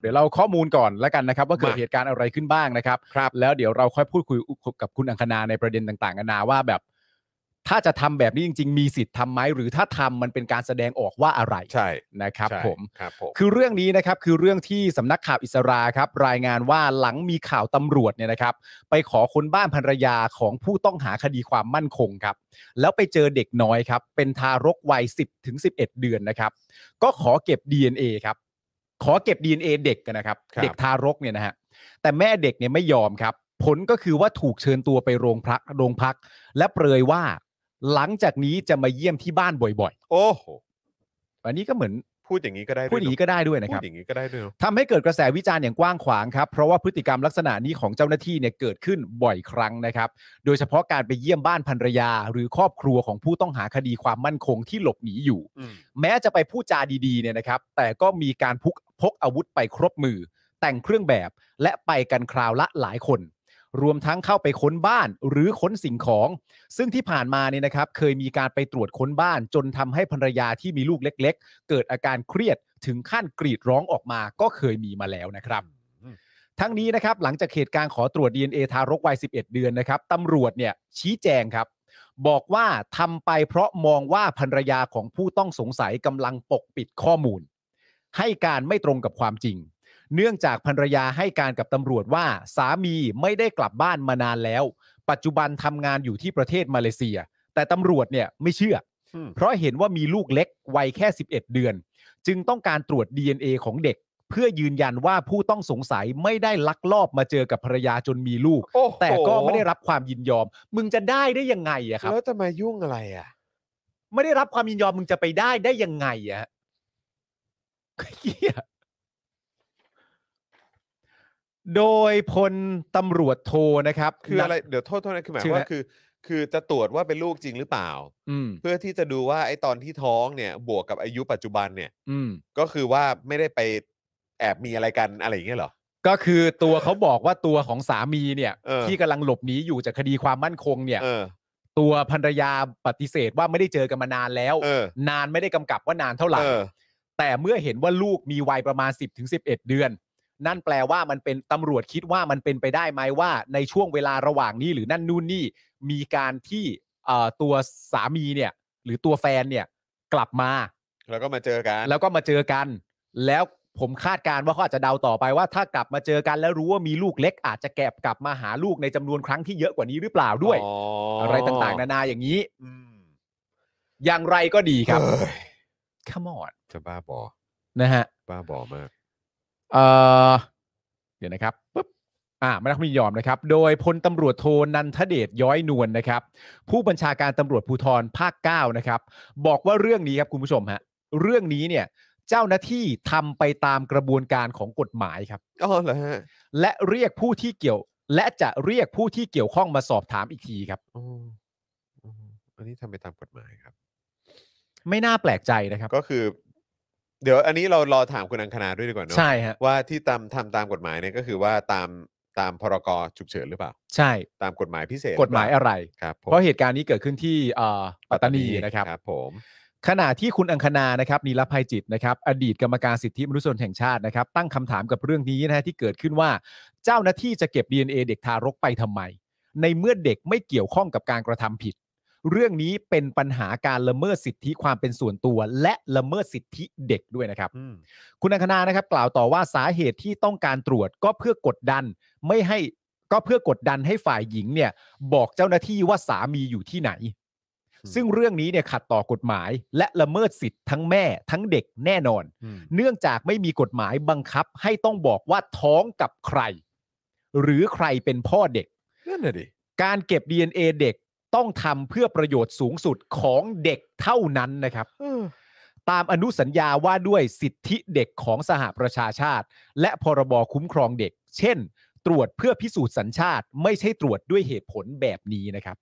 เดี๋ยวเราข้อมูลก่อนแล้วกันนะครับ ว่าเกิดมาเหตุการณ์อะไรขึ้นบ้างนะครับ ครับแล้วเดี๋ยวเราค่อยพูดคุยกับคุณอังคณาในประเด็นต่างๆกันานาว่าแบบ ถ้าจะทำแบบนี้จริง ๆ มีสิทธิ์ทำไหมหรือถ้าทำมันเป็นการแสดงออกว่าอะไรใช่นะครับใช่ผม ครับผม คือเรื่องนี้นะครับคือเรื่องที่สำนักข่าวอิสราครับรายงานว่าหลังมีข่าวตำรวจเนี่ยนะครับ ไปขอค้นบ้านภรรยาของผู้ต้องหาคดีความมั่นคงครับ แล้วไปเจอเด็กน้อยครับ เป็นทารกวัย 10ถึง11 เดือนนะครับ ก็ขอเก็บ DNA ครับ ขอเก็บ DNA เด็กกันนะครับ ครับ เด็กทารกเนี่ยนะฮะแต่แม่เด็กเนี่ยไม่ยอมครับ ผลก็คือว่าถูกเชิญตัวไปโรงพักโรงพัก และเปรยว่า หลังจากนี้จะมาเยี่ยมที่บ้านบ่อยโอ้โหๆ อันนี้ก็เหมือนพูดอย่างนี้ก็ได้พูดอย่างนี้ก็ได้ด้วยนะพูคดรับอย่างนี้ก็ได้ด้วยเนอะทำให้เกิดกระแสวิจารณ์อย่างกว้างขวางครับ เพราะว่าพฤติกรรมลักษณะนี้ของเจ้าหน้าที่เนี่ยเกิดขึ้นบ่อยครั้งนะครับ โดยเฉพาะการไปเยี่ยมบ้านภรรยา หรือครอบครัวของผู้ต้องหาคดีความมั่นคงที่หลบหนีอยู่ อืมแม้จะไปพูดจาดีๆเนี่ยนะครับ แต่ก็มีการพก พกอาวุธไปครบมือ แต่งเครื่องแบบและไปกันคราวละหลายคน รวมทั้งเข้าไปค้นบ้านหรือค้นสิ่งของ ซึ่งที่ผ่านมาเนี่ยนะครับ เคยมีการไปตรวจค้นบ้าน จนทำให้ภรรยาที่มีลูกเล็ก ๆ เกิดอาการเครียดถึงขั้นกรีดร้องออกมาก็เคยมีมาแล้วนะครับอืมทั้งนี้นะครับหลังจากเหตุการณ์ขอตรวจ DNA ทารกวัย 11 เดือนนะครับตำรวจเนี่ยชี้แจงครับ บอกว่าทำไปเพราะมองว่าภรรยาของผู้ต้องสงสัยกำลังปกปิดข้อมูล ให้การไม่ตรงกับความจริง เนื่องจากภรรยาให้การกับตำรวจว่าสามีไม่ได้กลับบ้านมานานแล้ว ปัจจุบันทำงานอยู่ที่ประเทศมาเลเซีย แต่ตำรวจเนี่ยไม่เชื่ออืมเพราะเห็นว่ามีลูกเล็กวัยแค่ 11 เดือน จึงต้องการตรวจ DNA ของเด็ก เพื่อยืนยันว่าผู้ต้องสงสัยไม่ได้ลักลอบมาเจอกับภรรยาจนมีลูก โอ้โห แต่ก็ไม่ได้รับความยินยอม มึงจะได้ได้ยังไงอะครับ แล้วจะมายุ่งอะไรอะ ไม่ได้รับความยินยอมมึงจะไปได้ได้ยังไงอะ เหี้ยโดยพลตำรวจโทนะครับคืออะไรเดี๋ยวโทษโทษนะคือหมายชื่อว่าฮะคือ คือจะตรวจว่าเป็นลูกจริงหรือเปล่า อืม เพื่อที่จะดูว่าไอ้ตอนที่ท้องเนี่ย บวกกับอายุปัจจุบันเนี่ย อืม ก็คือว่าไม่ได้ไปแอบมีอะไรกันอะไรอย่างเงี้ยเหรอ ก็คือตัวเขาบอกว่าตัวของสามีเนี่ย เออ ที่กำลังหลบหนีอยู่จากคดีความมั่นคงเนี่ย เออ ตัวภรรยาปฏิเสธว่าไม่ได้เจอกันมานานแล้ว เออนานไม่ได้กำกับว่านานเท่าไหร่ เออ แต่เมื่อเห็นว่าลูกมีวัยประมาณ 10ถึง11 เดือน นั่นแปลว่ามันเป็นตำรวจคิดว่ามันเป็นไปได้ไหมว่า ในช่วงเวลาระหว่างนี้หรือนั่นนู่นนี่มีการที่เอ่อตัวสามีเนี่ย หรือตัวแฟนเนี่ยกลับมา แล้วก็มาเจอกัน แล้วก็มาเจอกัน แล้วผมคาดการณ์ว่าเขาอาจจะเดาต่อไปว่าถ้ากลับมาเจอกันแล้วรู้ว่ามีลูกเล็ก อาจจะแกบกลับมาหาลูกในจำนวนครั้งที่เยอะกว่านี้หรือเปล่าด้วยอ๋อออะไรต่างๆ นานาอย่างนี้อืมอย่างไรก็ดีครับเอ้ย come on จะบ้าบอ นะฮะบ้าบอมาก เอ่อเดี๋ยวนะครับปุ๊บอ่าไม่ต้องมียอมนะครับ โดยพลตำรวจโทนันทเดชย้อยนวลนะครับ ผู้บัญชาการตำรวจภูธรภาค 9 นะครับ บอกว่าเรื่องนี้ครับคุณผู้ชมฮะเรื่องนี้เนี่ย เจ้าหน้าที่ทำไปตามกระบวนการของกฎหมายครับ อ๋อเหรอฮะและเรียกผู้ที่เกี่ยว และจะเรียกผู้ที่เกี่ยวข้องมาสอบถามอีกทีครับอ๋ออ๋ออันนี้ทำไปตามกฎหมายครับ ไม่น่าแปลกใจนะครับ ก็คือ เดี๋ยวอันนี้เรารอถามคุณอังคณาด้วยดีกว่าเนอะใช่ฮะว่าที่ตามทำตามกฎหมายเนี่ยก็คือว่าตามตามพรกฉุกเฉินหรือเปล่า ใช่ตามกฎหมายพิเศษกฎหมายอะไร ครับผมเพราะเหตุการณ์นี้เกิดขึ้นที่เอ่อปัตตานีนะครับ ครับ ผม ขณะที่คุณอังคณานะครับนีรภัยจิตนะครับ อดีตกรรมการสิทธิมนุษยชนแห่งชาตินะครับ ตั้งคำถามกับเรื่องนี้นะฮะที่เกิดขึ้นว่า เจ้าหน้าที่จะเก็บ DNA เด็กทารกไปทำไม ในเมื่อเด็กไม่เกี่ยวข้องกับการกระทำผิด เรื่องนี้เป็นปัญหาการละเมิดสิทธิความเป็นส่วนตัว และละเมิดสิทธิเด็กด้วยนะครับอืมคุณอังคณานะครับ กล่าวต่อว่าสาเหตุที่ต้องการตรวจก็เพื่อกดดันไม่ให้ก็เพื่อกดดันให้ฝ่ายหญิงเนี่ยบอกเจ้าหน้าที่ว่าสามีอยู่ที่ไหนอืมซึ่งเรื่องนี้เนี่ยขัดต่อกฎหมาย และละเมิดสิทธิ์ทั้งแม่ทั้งเด็กแน่นอนอืมเนื่องจากไม่มีกฎหมายบังคับให้ต้องบอกว่าท้องกับใคร หรือใครเป็นพ่อเด็กนั่นน่ะดิการเก็บ DNA เด็ก ต้องทำเพื่อประโยชน์สูงสุดของเด็กเท่านั้นนะครับเออตามอนุสัญญาว่าด้วยสิทธิเด็กของสหประชาชาติ และพรบคุ้มครองเด็ก เช่น ตรวจเพื่อพิสูจน์สัญชาติ ไม่ใช่ตรวจด้วยเหตุผลแบบนี้นะครับ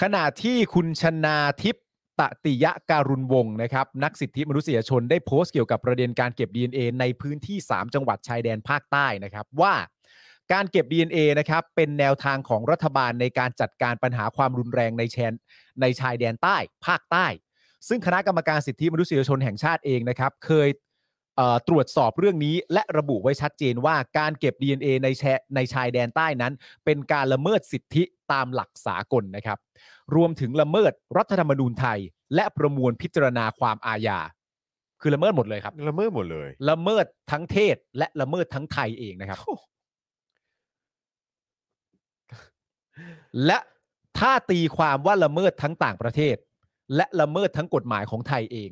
ขณะที่คุณชนาทิพย์ตติยะการุณวงศ์นะครับ นักสิทธิมนุษยชนได้โพสต์เกี่ยวกับประเด็นการเก็บ DNA ในพื้นที่ 3 จังหวัดชายแดนภาคใต้นะครับว่า การเก็บ DNA นะครับเป็นแนวทางของรัฐบาลในการจัดการปัญหาความรุนแรงในแชนในชายแดนใต้ ภาคใต้ ซึ่งคณะกรรมการสิทธิมนุษยชนแห่งชาติเองนะครับ เคยเอ่อตรวจสอบเรื่องนี้และระบุไว้ชัดเจนว่าการเก็บ DNA ในแชในชายแดนใต้นั้น เป็นการละเมิดสิทธิตามหลักสากลนะครับ รวมถึงละเมิดรัฐธรรมนูญไทย และประมวลพิจารณาความอาญาคือละเมิดหมดเลยครับ ละเมิดหมดเลย ละเมิดทั้งเทศและละเมิดทั้งไทยเองนะครับ และถ้าตีความว่าละเมิดทั้งต่างประเทศ และละเมิดทั้งกฎหมายของไทยเอง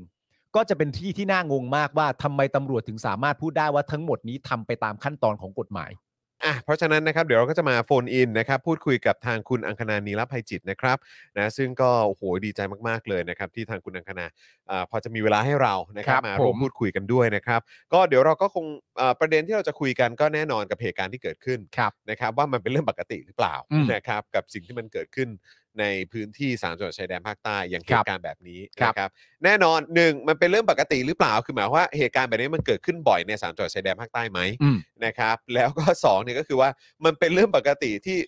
ก็จะเป็นที่ที่น่างงมากว่าทำไมตำรวจถึงสามารถพูดได้ว่าทั้งหมดนี้ทำไปตามขั้นตอนของกฎหมาย อะเพราะฉะนั้นนะครับเดี๋ยวเราก็จะมาโฟนอินนะครับพูดคุยกับทางคุณอังคณานีรภัยจิตนะครับนะซึ่งก็โอ้โหดีใจมากๆเลยนะครับที่ทางคุณอังคณาอ่าพอจะมีเวลาให้เรานะครับครับมาร่วมผม พูดคุยกันด้วยนะครับก็เดี๋ยวเราก็คงอ่าประเด็นที่เราจะคุยกันก็แน่นอนกับเหตุการณ์ที่เกิดขึ้นครับ นะครับว่ามันเป็นเรื่องปกติหรือเปล่าอืมนะครับกับสิ่งที่มันเกิดขึ้นในพื้นที่สามจังหวัดชายแดนภาคใต้อย่างเหครับตุการณ์แบบนี้ครับ นะครับแน่นอนหนึ่งมันเป็นเรื่องปกติหรือเปล่าคือหมายความว่าเหตุการณ์แบบนี้มันเกิดขึ้นบ่อยในสามจังหวัดชายแดนภาคใต้ไหมอืม นะครับแล้วก็สองเนี่ยก็คือว่ามันเป็นเรื่องปกติที่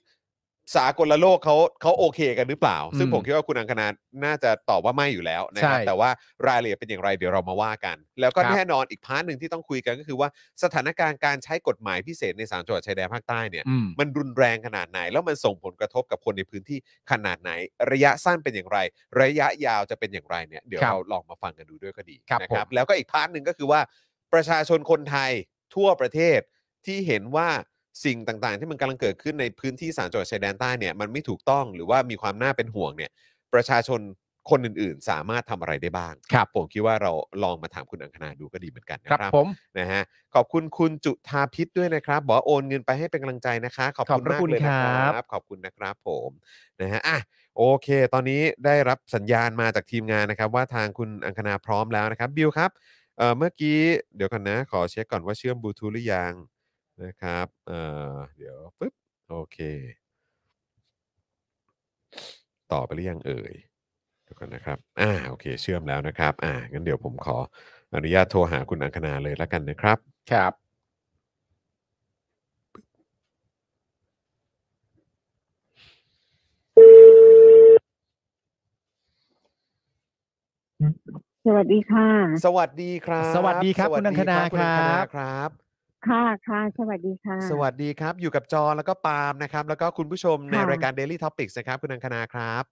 สากลโลกเขาเขาโอเคกันหรือเปล่า ซึ่งอืมผมคิดว่าคุณอังคณาน่าจะตอบว่าไม่อยู่แล้วนะครับ ใช่แต่ว่ารายละเอียดเป็นอย่างไรเดี๋ยวเรามาว่ากัน แล้วก็ครับ แน่นอนอีกพาร์ทหนึ่งที่ต้องคุยกันก็คือว่าสถานการณ์การใช้กฎหมายพิเศษในสามจังหวัดชายแดนภาคใต้เนี่ย อืม มันรุนแรงขนาดไหน แล้วมันส่งผลกระทบกับคนในพื้นที่ขนาดไหน ระยะสั้นเป็นอย่างไร ระยะยาวจะเป็นอย่างไรเนี่ยเดี๋ยวครับเราลองมาฟังกันดูด้วยก็ดีครับนะครับ ผมแล้วก็อีกพาร์ทหนึ่งก็คือว่า ประชาชนคนไทยทั่วประเทศที่เห็นว่า สิ่งต่างๆ ที่มันกำลังเกิดขึ้นในพื้นที่สามจังหวัดชายแดนใต้เนี่ยมันไม่ถูกต้องหรือว่ามีความน่าเป็นห่วงเนี่ยประชาชนคนอื่นๆ สามารถทำอะไรได้บ้างครับ ผมคิดว่าเราลองมาถามคุณอังคณาดูก็ดีเหมือนกันนะครับครับผม นะฮะขอบคุณคุณจุธาพิษด้วยนะครับ บอกว่าโอนเงินไปให้เป็นกำลังใจนะคะ ขอบขอบคุณพระมากคุณเลยนะคครัรับบขอบคุณนะครับผมนะฮะอะโอเค ตอนนี้ได้รับสัญญาณมาจากทีมงานนะครับ ว่าทางคุณอังคณาพร้อมแล้วนะครับบิวครับเอ่อเมื่อกี้เดี๋ยวกันนะ ขอเช็คก่อนว่าเชื่อมบลูทูธหรือยัง นะครับเอ่อเดี๋ยวปึ๊บโอเค ต่อไปหรือยังเอ่ยเดี๋ยวก่อนนะครับอ่าโอเค เชื่อมแล้วนะครับอ่างั้นเดี๋ยวผมขออนุญาตโทรหาคุณอังคณาเลยแล้วกันนะครับ ครับ สวัสดีค่ะ สวัสดีครับ สวัสดีครับคุณอังคณาคุณอังคณาครับ ครับค่ะค่ะสวัสดีค่ะ สวัสดีครับ อยู่กับจอแล้วก็ปาล์มนะครับ แล้วก็คุณผู้ชมในค่ะ รายการ Daily Topics นะครับ คุณอังคณาครับ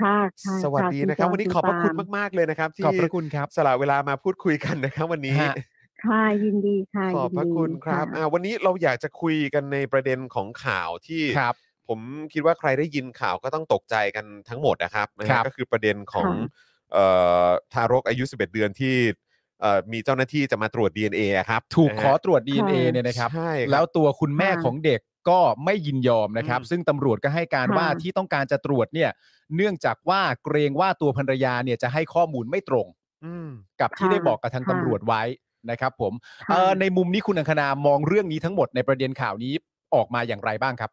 ค่ะค่ะสวัสดีณนะครับจวันนี้ณขอบพระคุณปาล์มาก ๆ เลยนะครับที่ขอบพระคุณครับ สละเวลามาพูดคุยกันนะครับ วันนี้ ฮะค่ะยินดีค่ะขอบพระยินดีคุณครับะอ่าวันนี้เราอยากจะคุยกันในประเด็นของข่าวที่ ครับ ผมคิดว่าใครได้ยินข่าวก็ต้องตกใจกันทั้งหมดนะครับนะฮะครับ ก็คือประเด็นของค่ะเอ่อทารกอายุ 11 เดือนที่ เอ่อมีเจ้าหน้าที่จะมาตรวจ DNA อะครับถูกนะขฮะอตรวจ DNA ค่ะเนี่ยนะครับ ใช่ครับแล้วตัวคุณแม่ค่ะของเด็กก็ไม่ยินยอมนะครับ อืม ซึ่งตำรวจก็ให้การค่ะว่าที่ต้องการจะตรวจเนี่ย เนื่องจากว่าเกรงว่าตัวภรรยาเนี่ยจะให้ข้อมูลไม่ตรง อืม กับที่ค่ะได้บอกกับทางค่ะ ตำรวจไว้นะครับ ผมค่ะเอ่อในมุมนี้คุณอังคณามองเรื่องนี้ทั้งหมดในประเด็นข่าวนี้ออกมาอย่างไรบ้างครับ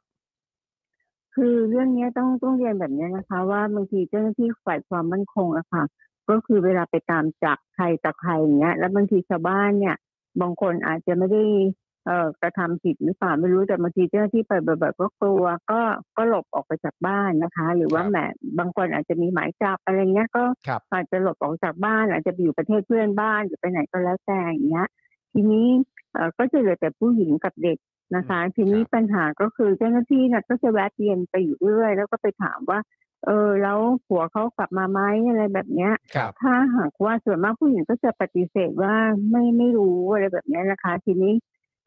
คือเรื่องเนี้ยต้องต้องเรียนแบบเนี้ยนะคะ ว่าบางทีเจ้าหน้าที่ฝ่ายความมั่นคงอะค่ะ ก็คือเวลาไปตามจับใครต่อใครอย่างเงี้ย แล้วบางทีชาวบ้านเนี่ย บางคนอาจจะไม่ได้เอ่อกระทำผิดหรือเปล่าไม่รู้แต่บางทีเจ้าหน้าที่ไปบ่อยๆก็กลัวก็ก็หลบออกไปจากบ้านนะคะ หรือว่าครับแหมบางคนอาจจะมีหมายจับอะไรเงี้ยก็ครับอาจจะหลบออกจากบ้าน อาจจะไปอยู่ประเทศเพื่อนบ้านหรือไปไหนก็แล้วแต่อย่างเงี้ย ทีนี้เอ่อก็จะเหลือแต่ผู้หญิงกับเด็กนะคะ ทีนี้ปัญหาก็คือเจ้าหน้าที่น่ะก็จะแวะเวียนไปอยู่เรื่อยแล้วก็ไปถามว่า เออแล้วผัวเขากลับมาไหมอะไรแบบเนี้ย ครับ ถ้าหากว่าส่วนมากผู้หญิงก็จะปฏิเสธว่าไม่ไม่รู้อะไรแบบเนี้ยนะคะ ทีนี้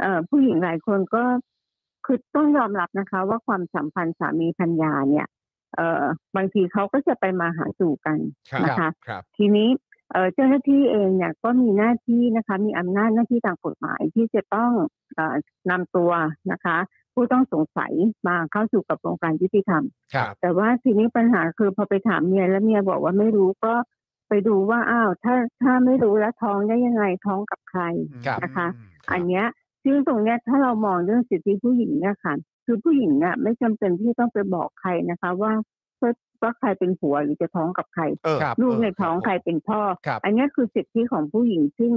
เอ่อผู้หญิงหลายคนก็คือต้องยอมรับนะคะ ว่าความสัมพันธ์สามีภรรยาเนี่ย เอ่อบางทีเขาก็จะไปมาหาสู่กันครับนะคะ ครับ ทีนี้เอ่อเจ้าหน้าที่เองเนี่ยก็มีหน้าที่นะคะ มีอำนาจหน้าที่ตามกฎหมายที่จะต้องเออนำตัวนะคะ ผู้ต้องสงสัยมาเข้าสู่กระบวนการยุติธรรมครับแต่ว่าทีนี้ปัญหาคือพอไปถามเมียแล้วเมียบอกว่าไม่รู้ก็ไปดูว่าอ้าวถ้าถ้าไม่รู้แล้วท้องได้ยังไงท้องกับใครครับนะคะอืมอันเนี้ยซึ่งตรงเนี้ยถ้าเรามองเรื่องสิทธิผู้หญิงเนี่ยค่ะคือผู้หญิงเนี่ยไม่จำเป็นที่ต้องไปบอกใครนะคะว่าว่าว่าใครเป็นผัวหรือจะท้องกับใครเออครับลูกเในท้องใครเป็นพ่อครับอันเนี้ยคือสิทธิของผู้หญิงซึ่ง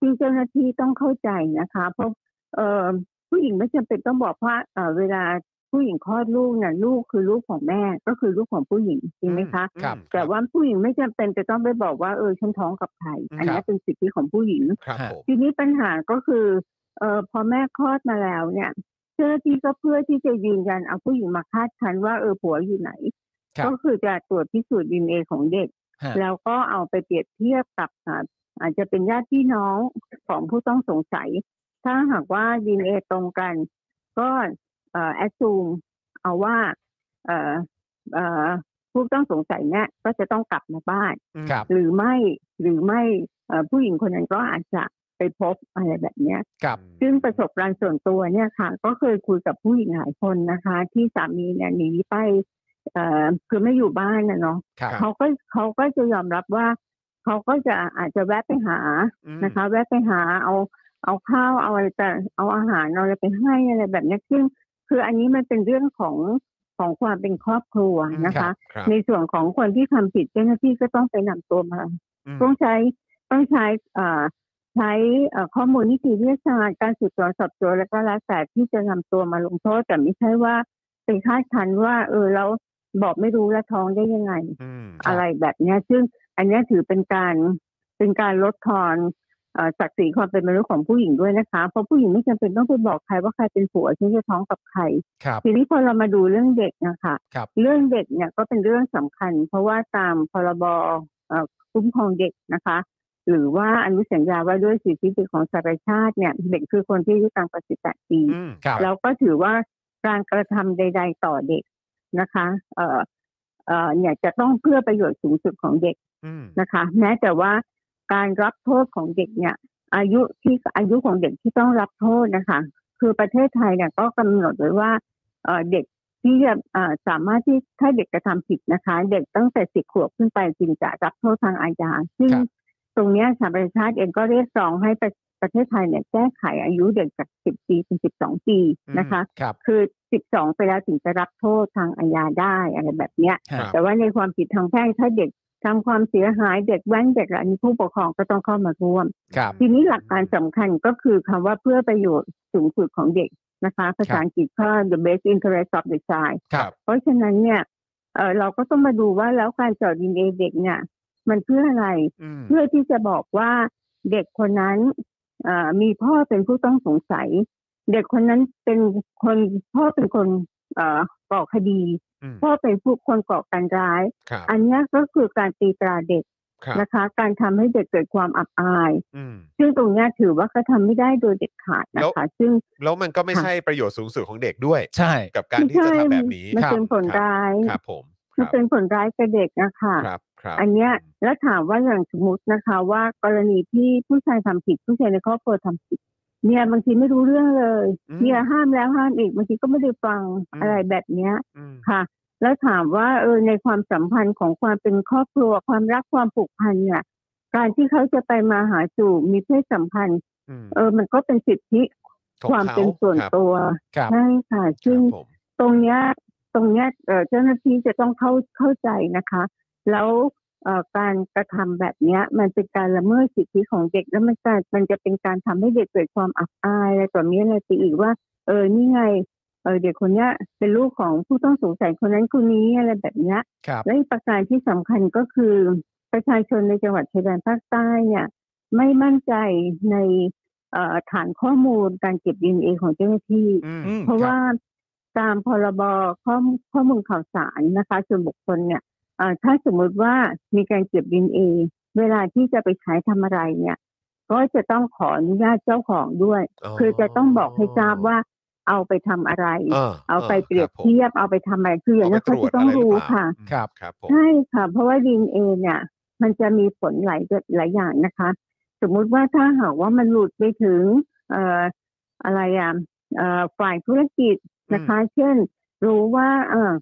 ซึ่งเจ้าหน้าที่ต้องเข้าใจนะคะ เพราะเอ่อ ผู้หญิงไม่จำเป็นต้องบอกว่าเอ่อเวลาผู้หญิงคลอดลูกเนี่ยลูกคือลูกของแม่ก็คือลูกของผู้หญิงจริงไหมคะครับแต่ว่าผู้หญิงไม่จำเป็นจะต้องไปบอกว่าเออฉันท้องกับใครอันนี้เป็นสิทธิของผู้หญิงครับผมทีนี้ปัญหาก็คือเอ่อพอแม่คลอดมาแล้วเนี่ยเจ้าหน้าที่ก็เพื่อที่จะยืนยันเอาผู้หญิงมาคาดคันว่าเออผัวอยู่ไหนครับก็คือจะตรวจพิสูจน์ดีเอของเด็กฮะแล้วก็เอาไปเปรียบเทียบกับอ่าอาจจะเป็นญาติพี่น้องของผู้ต้องสงสัย ถ้าหากว่าดีเอตรงกัน ก็เอ่อแอดซูมเอาว่าเอ่อเอ่อผู้ต้องสงสัยเนี่ยก็จะต้องกลับมาบ้านครับหรือไม่หรือไม่เอ่อผู้หญิงคนนั้นก็อาจจะไปพบอะไรแบบเนี้ยครับซึ่งประสบการณ์ส่วนตัวเนี่ยค่ะ ก็เคยคุยกับผู้หญิงหลายคนนะคะ ที่สามีเนี่ยหนีไปเอ่อคือไม่อยู่บ้านนะเนาะครับเขาก็เขาก็จะยอมรับว่า เขาก็จะอาจจะแวะไปหาอืมนะคะ แวะไปหาเอา เอาข้าวเอาอะไรแต่เอาอาหารเอาอะไรไปให้อะไรแบบเนี้ยซึ่งคืออันนี้มันเป็นเรื่องของของความเป็นครอบครัวนะคะครับในส่วนของคนที่ทำผิดเจ้าหน้าที่ก็ต้องไปนำตัวมาอืมต้องใช้ต้องใช้เอ่อใช้เอ่อข้อมูลนิติวิทยาศาสตร์การสืบสวนสอบสวนแล้วก็แล้วแต่ที่จะนำตัวมาลงโทษแต่ไม่ใช่ว่าเป็นคาดคันว่า เออแล้วบอกไม่รู้และท้องได้ยังไงอืมครับอะไรแบบเนี้ย ซึ่งอันเนี้ยถือเป็นการเป็นการลดทอนเอ่อ ศักดิ์ศรีความเป็นมนุษย์ของผู้หญิงด้วยนะคะ เพราะผู้หญิงไม่จำเป็นต้องไปบอกใครว่าใครเป็นผัวฉันจะท้องกับใครครับทีนี้พอเรามาดูเรื่องเด็กนะคะครับเรื่องเด็กเนี่ยก็เป็นเรื่องสำคัญ เพราะว่าตามพรบเอ่อคุ้มครองเด็กนะคะ หรือว่าอนุสัญญาว่าด้วยสิทธิเด็กของสหประชาติเนี่ยเด็กคือคนที่อายุต่ำกว่า18ปีอืมครับแล้วก็ถือว่าการกระทำใด ๆ ต่อเด็กนะคะ เอ่อเอ่อเนี่ยจะต้องเพื่อประโยชน์สูงสุดของเด็กอืมนะคะ แม้แต่ว่า การรับโทษของเด็กเนี่ย อายุที่อายุของเด็กที่ต้องรับโทษนะคะ คือประเทศไทยเนี่ยก็กำหนดไว้ว่าเอ่อเด็กที่จะเอ่อสามารถที่ถ้าเด็กกระทำผิดนะคะ เด็กตั้งแต่สิบขวบขึ้นไปจึงจะรับโทษทางอาญาซึ่งครับตรงเนี้ยสหประชาชาติเองก็เรียกร้องให้ประประเทศไทยเนี่ยแก้ไขอายุเด็กจาก10ปีเป็น12ปีนะคะครับคือ12ไปแล้วถึงจะรับโทษทางอาญาได้อะไรแบบเนี้ยฮะแต่ว่าในความผิดทางแพ่งถ้าเด็ก ทำความเสียหายเด็กแว้นเด็กอะไรอันนี้ผู้ปกครองก็ต้องเข้ามาร่วมครับทีนี้หลักการสำคัญก็คือคำว่าเพื่อประโยชน์สูงสุดของเด็กนะคะภาษาอังกฤษก็ the best interest of the child ครับเพราะฉะนั้นเนี่ยเออเราก็ต้องมาดูว่าแล้วการเจาะดีเอเด็กเนี่ย มันเพื่ออะไรอืมเพื่อที่จะบอกว่าเด็กคนนั้นเอ่อมีพ่อเป็นผู้ต้องสงสัย เด็กคนนั้นเป็นคนพ่อเป็นคนเอ่อก่อคดี อืมพ่อเป็นผู้คนก่อการร้ายครับอันเนี้ยก็คือการตีตราเด็กครับนะคะ การทำให้เด็กเกิดความอับอายอืมซึ่งตรงเนี้ยถือว่าก็ทำไม่ได้โดยเด็ดขาดนะคะ ซึ่งแล้วมันก็ไม่ค่ะใช่ประโยชน์สูงสุดของเด็กด้วย ใช่ กับการที่จะทำแบบนี้มันครับเป็นผลร้ายครับผมคมันรับเป็นผลร้ายกับเด็กนะคะครับครับอันเนี้ยแล้วถามว่าอย่างสมมตินะคะ ว่ากรณีที่ผู้ชายทำผิดผู้ชายในครอบครัวทำผิด เนี่ยบางทีไม่รู้เรื่องเลยอืมเนี่ยห้ามแล้วห้ามอีกบางทีก็ไม่ได้ฟังอืมอะไรแบบเนี้ยอืมค่ะ แล้วถามว่าเออในความสัมพันธ์ของความเป็นครอบครัวความรักความผูกพันเนี่ย การที่เขาจะไปมาหาสู่มีเพศสัมพันธ์อืมเออ มันก็เป็นสิทธิของความขเป็นส่วนครับตัวครับใช่ค่ะคซึ่งรับผมตรงเนี้ย ตรงเนี้ยเอ่อเจ้าหน้าที่จะต้องเข้าเข้าใจนะคะ แล้วเอ่อ การกระทำแบบเนี้ยมันเป็นการละเมิดสิทธิของเด็กแล้วมันจะมันจะเป็นการทำให้เด็กเกิดความอับอายอะไรต่อมีอะไรไปอีกว่า เออนี่ไงเออเด็กคนเนี้ยเป็นลูกของผู้ต้องสงสัยคนนั้นคนนี้อะไรแบบเนี้ยครับและอีกประการที่สำคัญก็คือประชาชนในจังหวัดชายแดนภาคใต้เนี่ยไม่มั่นใจในเอ่อฐานข้อมูลการเก็บดีเอของเจ้าหน้าที่อืมอืมเพราะคบว่าตามพรบข้อมข้อมูลข่าวสารนะคะส่วนบุคคลเนี่ยเอ่อ ถ้าสมมุติว่ามีการเก็บดีเอเวลาที่จะไปใช้ทำอะไรเนี่ย ก็จะต้องขออนุญาตเจ้าของด้วย คือจะต้องบอกให้ทราบว่าเอาไปทำอะไร เอาไปเปรียบเทียบ เอาไปทำอะไร คืออย่างนั้นเขาจะต้องรู้ค่ะ ครับครับผมใช่ค่ะ เพราะว่าดีเอเนี่ย มันจะมีผลหลายหลายอย่างนะคะ สมมุติว่าถ้าหากว่ามันหลุดไปถึงเอ่ออะไรอะเอ่อฝ่ายธุรกิจนะคะ เช่น รู้ว่าเออ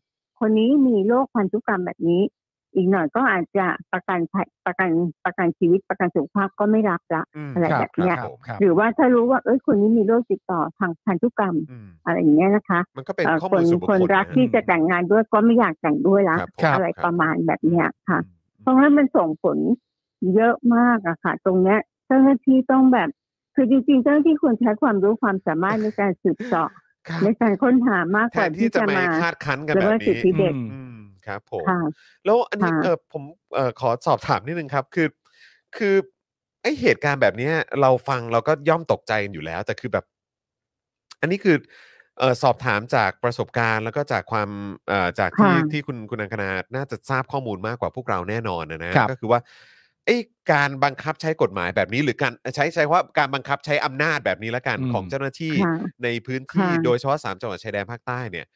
คนนี้มีโรคพันธุกรรมแบบนี้ อีกหน่อยก็อาจจะประกันภัยประกันประกันชีวิตประกันสุขภาพก็ไม่รับละมอะไรครับแบบเนี้ยครับครับหรือว่าถ้ารู้ว่าเอ้ยคนนี้มีโรคติดต่อทางพันธุกรรมอืมอะไรอย่างเงี้ยนะคะมันก็เป็นเอ่อข้อคมูลนส่วนบุคคคนลรักนะที่จะแต่งงานด้วยก็ไม่อยากแต่งด้วยละครับผมอะไรคบประมาณแบบเนี้ยค่ะอืมเพราะว่ามันส่งผลเยอะมากอะค่ะ ตรงเนี้ยเจ้าหน้าที่ต้องแบบคือจริงๆเจ้าหน้าที่ควรใช้ความรู้ความสามารถในการสืบเสาะครับ ในการค้นหามากแทกว่านที่ที่จะจะมามาคาดคั้นกันละแบเมิบดสิทนี้ธิเด็กอือืมครับผม ค่ะ แล้วอันนี้ค่ะ เออผมเออขอสอบถามนิดนึงครับคือคือไอเหตุการณ์แบบเนี้ย เราฟังเราก็ย่อมตกใจกันอยู่แล้ว แต่คือแบบ อันนี้คือเออสอบถามจากประสบการณ์ แล้วก็จากความเอ่อจากที่ค่ะที่คุณคุณอังคณาน่าจะทราบข้อมูลมากกว่าพวกเราแน่นอนนะนะครับ ก็คือว่า ไอ้การบังคับใช้กฎหมายแบบนี้ หรือการใช้ใช้ว่าการบังคับใช้อำนาจแบบนี้ละกันอืม ของเจ้าหน้าที่ค่ะในพื้นที่ค่ะ โดยเฉพาะสามจังหวัดชายแดนภาคใต้เนี่ย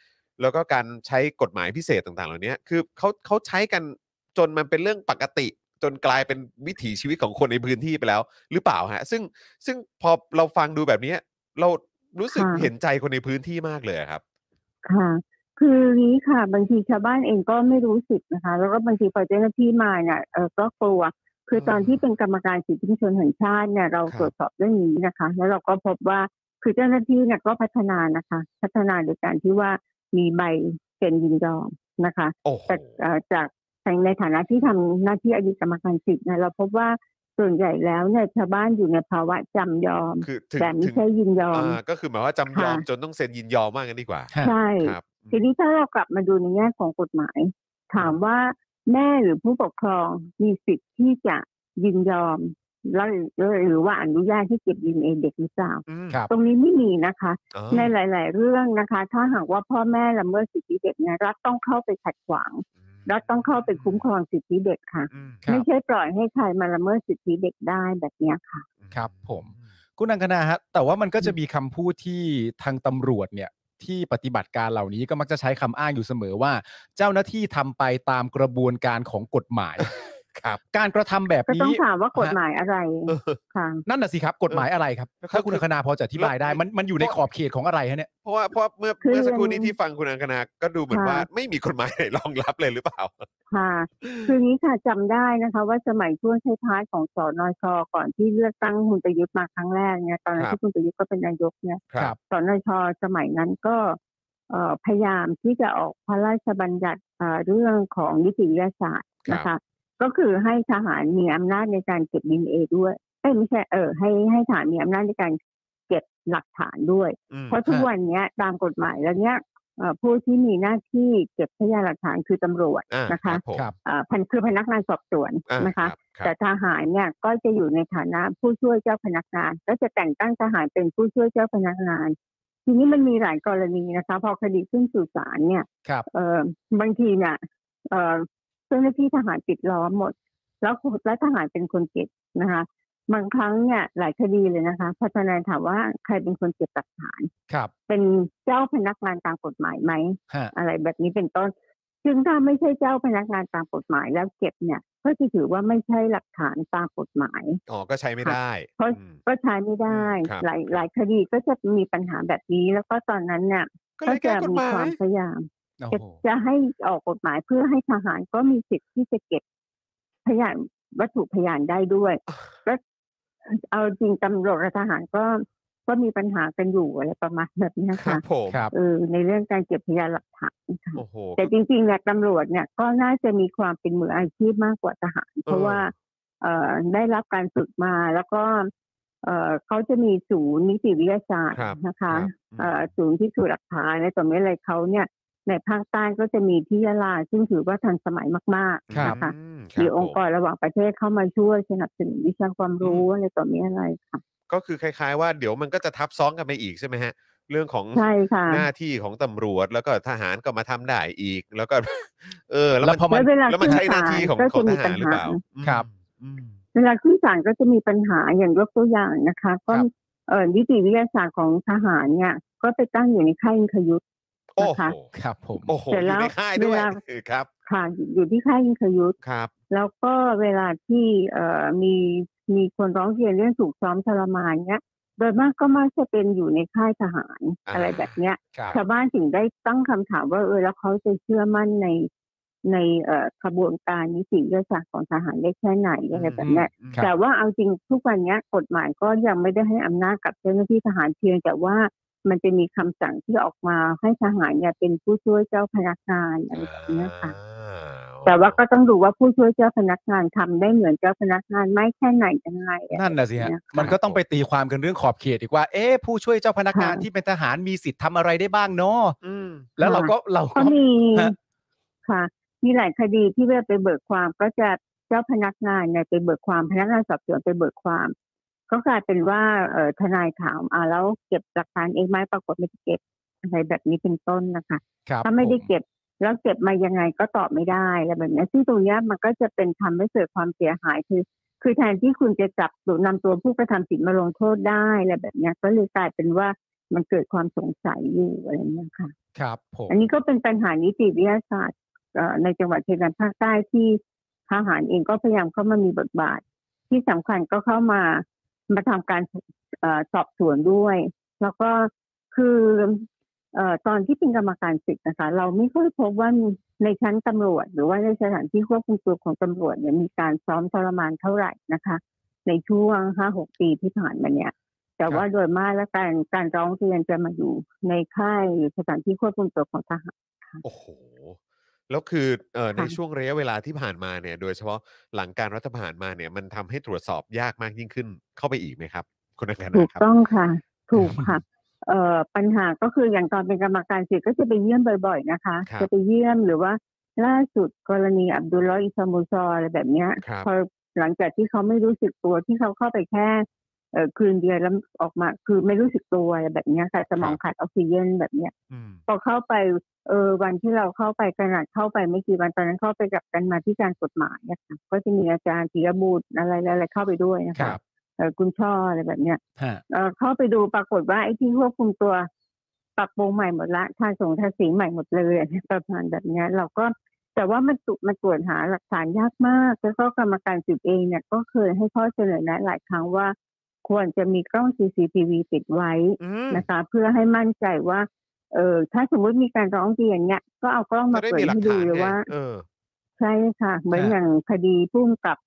แล้วก็การใช้กฎหมายพิเศษต่างๆ เหล่านี้คือเขาเขาใช้กันจนมันเป็นเรื่องปกติ จนกลายเป็นวิถีชีวิตของคนในพื้นที่ไปแล้ว หรือเปล่าฮะ ซึ่งซึ่งพอเราฟังดูแบบนี้เรารู้สึกค่ะ เห็นใจคนในพื้นที่มากเลยอะครับ ค่ะ คือนี้ค่ะ บางทีชาวบ้านเองก็ไม่รู้สิทธิ์นะคะ แล้วก็บางทีพอเจ้าหน้าที่มาเนี่ยเออก็กลัว คือตอนอืมที่เป็นกรรมการสิทธิมนุษยชนแห่งชาติเนี่ยเราครับตรวจสอบเรื่องนี้นะคะ แล้วเราก็พบว่าคือเจ้าหน้าที่เนี่ยก็พัฒนานะคะ พัฒนาโดยการที่ว่ามีใบเซ็นยินยอมนะคะโอ้โหแต่เอ่อจากในฐานะที่ทำหน้าที่อดีตกรรมการสิทธิ์เนี่ยเราพบว่าส่วนใหญ่แล้วเนี่ยชาวบ้านอยู่ในภาวะจำยอมคือถึงแต่ไม่ถึงใช่ยินยอมอ่าก็คือหมายว่าจำยอมค่ะจนต้องเซ็นยินยอมมากกันดีกว่าฮะใช่ครับทีนี้ถ้าเรากลับมาดูในแง่ของกฎหมาย ถามว่า แม่หรือผู้ปกครองมีสิทธิ์ที่จะยินยอมแล้วหรือว่าอนุญาตให้เก็บดีเอ็นเอเด็กหรือเปล่าอืมครับตรงนี้ไม่มีนะคะอ๋อในหลาย ๆ เรื่องนะคะ ถ้าหากว่าพ่อแม่ละเมิดสิทธิเด็กเนี่ยรัฐต้องเข้าไปขัดขวางรัฐต้องเข้าไปคุ้มครองสิทธิเด็กค่ะอืมครับไม่ใช่ปล่อยให้ใครมาละเมิดสิทธิเด็กได้แบบเนี้ยค่ะ ครับผมคุณอังคณาฮะแต่ว่ามันก็จะมีคำพูดที่ทางตำรวจเนี่ย ที่ปฏิบัติการเหล่านี้ก็มักจะใช้คำอ้างอยู่เสมอว่า เจ้าหน้าที่ทำไปตามกระบวนการของกฎหมาย ครับการกระทำแบบก็ต้องนี้ถามว่ากฎหมายอะไรเออค่ะนั่นน่ะสิครับกฎหมายอะไรครับเออถ้าคุณอังคณาพอจะอธิบายได้แล้วมันมันอยู่ในขอบเขตของอะไรฮะเนี่ยเพราะว่าเพราะว่าเมื่อคือเมื่อสักครู่นี้ที่ฟังคุณอังคณาก็ดูเหมือนค่ะว่าไม่มีกฎหมายไหนรองรับเลยหรือเปล่าค่ะคืออย่างนี้ค่ะจำได้นะคะ ว่าสมัยช่วงท้ายๆของสอนชก่อนที่เลือกตั้งคุณประยุทธ์มาครั้งแรกเนี่ยตอนนั้นครับที่คุณประยุทธ์ก็เป็นนายกเนี่ยครับสนชสมัยนั้นก็เอ่อพยายามที่จะออกพระราชบัญญัติเอ่อเรื่องของนิติวิทยาศาสตร์นะคะ ก็คือให้ทหารมีอำนาจในการเก็บดีเอด้วยเอ้ยไม่ใช่เออให้ให้ทหารมีอำนาจในการเก็บหลักฐานด้วยอืมเพราะทุกวันเนี้ยตามกฎหมายแล้วเนี้ยเอ่อผู้ที่มีหน้าที่เก็บพยานหลักฐานคือตำรวจอ่านะคะผมครับเอ่อพันคือพนักงานสอบสวนอ่านะคะรับครับแต่ทหารเนี่ยก็จะอยู่ในฐานะผู้ช่วยเจ้าพนักงาน ก็จะแต่งตั้งทหารเป็นผู้ช่วยเจ้าพนักงาน ทีนี้มันมีหลายกรณีนะคะ พอคดีขึ้นสู่ศาลเนี่ยครับเออบางทีเนี่ย เออเจ้าหน้าที่ทหารปิดล้อมหมด แล้วแล้วทหารเป็นคนเก็บนะคะบางครั้งเนี่ยหลายคดีเลยนะคะพอทนายถามว่าใครเป็นคนเก็บหลักฐานครับ เป็นเจ้าพนักงานตามกฎหมายไหมฮะอะไรแบบนี้เป็นต้น ซึ่งถ้าไม่ใช่เจ้าพนักงานตามกฎหมายแล้วเก็บเนี่ยก็จะถือว่าไม่ใช่หลักฐานตามกฎหมายอ๋อก็ใช้ไม่ได้เพราะอืมก็ใช้ไม่ได้ครับหลายหลายคดีก็จะมีปัญหาแบบนี้ แล้วก็ตอนนั้นเนี่ยก็เลก็ยแก้จะกฎมีหมายความพยายาม โอ้จะโหจะให้ออกกฎหมายเพื่อให้ทหารก็มีสิทธิ์ที่จะเก็บพยานวัตถุพยานได้ด้วย ก็เอาจริงตำรวจกับทหารก็ก็มีปัญหากันอยู่อะไรประมาณแบบเนี้ยครัค่ะบผมครับ เออในเรื่องการเก็บพยานหลักฐานค่ะ โอ้โห แต่จริงๆเนี่ยตำรวจเนี่ยก็น่าจะมีความเป็นมืออาชีพมากกว่าทหาร เพราะว่า เอ่อได้รับการฝึกมาแล้วก็ เอ่อเขาจะมีศูนย์นิติวิทยาศาสตร์ครับนะคะ ครับ เอ่อศูนย์ที่สูจน์หลักฐานในตัวนี้อะไรเขาเนี่ย ในภาคใต้ก็จะมีที่ยะลาซึ่งถือว่าทันสมัยมากครับๆนะคะอืมมีครับองค์กผมรระหว่างประเทศเข้ามาช่วยสนับสนุนวิชาความรู้อะไรตัวนี้อะไรค่ะก็คือคล้าย ๆ ว่าเดี๋ยวมันก็จะทับซ้อนกันไปอีกใช่ไหมฮะเรื่องของใช่ค่ะหน้าที่ของตำรวจแล้วก็ทหารก็มาทำได้อีก แล้วก็ เออ แล้วแล้มัวนพอมันแล้วเวลาแล้วมันขึ้นใช่หน้าศาลที่ของก็ของจะทมีหาปัรญหรือหาเปล่าครับอืมเวลาขึ้นศาลก็จะมีปัญหาอย่างยกตัวอย่างนะคะ ก็ครับเอ่อนิติวิทยาศาสตร์ของทหารเนี่ย ก็ไปตั้งอยู่ในค่ายอิงคยุทธโอ้ นะโหคะครับผมโอ้โหเสร็จอแล้ยู่วในค่ายด้วยเวลาเออครับค่ะอยู่ที่ค่ายอิงคยุทธครับ แล้วก็เวลาที่เอ่อมีมีคนร้องเรียนเรื่องถูกซ้อมทรมานเนี้ย โดยมากก็มักจะเป็นอยู่ในค่ายทหารอ่าอะไรแบบเนี้ยครับชาวบ้านถึงได้ตั้งคำถามว่าเออแล้วเขาจะเชื่อมั่นในในเอ่อขบวนการนิติวิทยาศาสตร์ของทหารได้แค่ไหนอะไรแบบเนี้ยอืมครับแต่ว่าเอาจริงทุกวันเนี้ยกฎหมายก็ยังไม่ได้ให้อำนาจกับเจ้าหน้าที่ทหารเพียงแต่ว่า มันจะมีคำสั่งที่ออกมาให้ทหารเนี่ยเป็นผู้ช่วยเจ้าพนักงานอะไรแบบเนี้ยค่ะอ่าโอแต่ว่าก็ต้องดูว่าผู้ช่วยเจ้าพนักงานทำได้เหมือนเจ้าพนักงานไหม่แค่ไหนยังไงอนั่นน่ะสิฮะเยค่มันก็ต้องไปตีความกันเรื่องขอบเขตอีกว่า เอ๊ะผู้ช่วยเจ้าพนักงานค่ะที่เป็นทหารมีสิทธิ์ทำอะไรได้บ้างเนาะอืมแล้วเราก็เราก็ก็มีฮะค่ะ มีหลายคดีที่เวลาไปเบิกความก็จะเจ้าพนักงานเนี่ยไปเบิกความพนักงานสอบสวนไปเบิกความ ก็กลายเป็นว่าเอ่อทนายถามอ่าแล้วเก็บหลักฐานเองไหมปรากฏไม่ได้เก็บอะไรแบบนี้เป็นต้นนะคะครับถ้าไม่ได้ผเก็บแล้วเก็บมายังไงก็ตอบไม่ได้อะไรแบบนี้ซึ่งตรงเนี้ยมันก็จะเป็นทำให้เกิดความเสียหายคือ คือแทนที่คุณจะจับหรือนำตัวผู้กระทำผิดมาลงโทษได้อะไรแบบเนี้ยก็เลยกลายเป็นว่ามันเกิดความสงสัยอยู่อะไรเงี้ยค่ะครับผมอันนี้ก็เป็นปัญหานิติวิทยาศาสตร์เอ่อในจังหวัดชายแดนภาคใต้ที่ทหารเองก็พยายามเข้ามามีบทบาท ที่สำคัญก็เข้ามา มาทำการเอ่อสอบสวนด้วย แล้วก็คือเอ่อตอนที่เป็นกรรมการสิทธิ์นะคะ เราไม่ค่อยพบว่าในชั้นตำรวจ หรือว่าในสถานที่ควบคุมตัวของตำรวจเนี่ยมีการซ้อมทรมานเท่าไหร่นะคะ ในช่วงห้าหกปีที่ผ่านมาเนี่ยแต่ว่าโดยมากแล้วการการร้องเรียนจะมาอยู่ในค่ายหรือสถานที่ควบคุมตัวของทหารโอ้โห แล้วคือเอ่อในค่ะ ช่วงระยะเวลาที่ผ่านมาเนี่ย โดยเฉพาะหลังการรัฐประหารมาเนี่ยมันทำให้ตรวจสอบยากมากยิ่งขึ้นเข้าไปอีกไหมครับ คุณอังคถูณากครับ ต้องค่ะ ถูกค่ะ เอ่อปัญหาก็คืออย่างตอนเป็นกรรมการสิทธิ์ก็จะไปเยี่ยมบ่อยๆนะคะ ครับ จะไปเยี่ยมหรือว่าล่าสุดกรณีอับดุลลอฮ์อิซามูซออะไรแบบเนี้ยครับ พอหลังจากที่เขาไม่รู้สึกตัวที่เขาเข้าไปแค่เอ่อ คืนเดียวแล้วออกมาคือไม่รู้สึกตัวอะไรแบบเนี้ยค่ะ สมองขาดออกซิเจนแบบเนี้ยอืมพอเข้าไปเออวันที่เราเข้าไปขนาดเข้าไปไม่กี่วันตอนนั้นเข้าไปกับกันมาที่การกฎหมายนะคะก็จะมีอาจารย์ธีรบุตรอะไรอะไรเข้าไปด้วยนะคคะรับเออคุณช่ออะไรแบบเนี้ยฮะเออเข้าไปดูปรากฏว่าไอ้ที่ควบคุมตัวปรับปรุงใหม่หมดละทาสงทาสีใหม่หมดเลยอะไรประมาณแบบเนี้ยเราก็แต่ว่ามันตุมันตรวจหาหลักฐานยากมาก แล้วก็กรรมการสืบเองเนี่ยก็เคยให้ข้อเสนอแนะหลายครั้งว่า ควรจะมีกล้อง CCTV ติดไว้อืมนะคะ เพื่อให้มั่นใจว่า เออถ้าสมมติมีการร้องเรียนเนี่ยก็เอากล้องจะมาได้เปิดมีหลักให้ดูฐานเลยไงว่าเออใช่ค่ะ เหมือนฮะอย่างคดีพุ่มกับ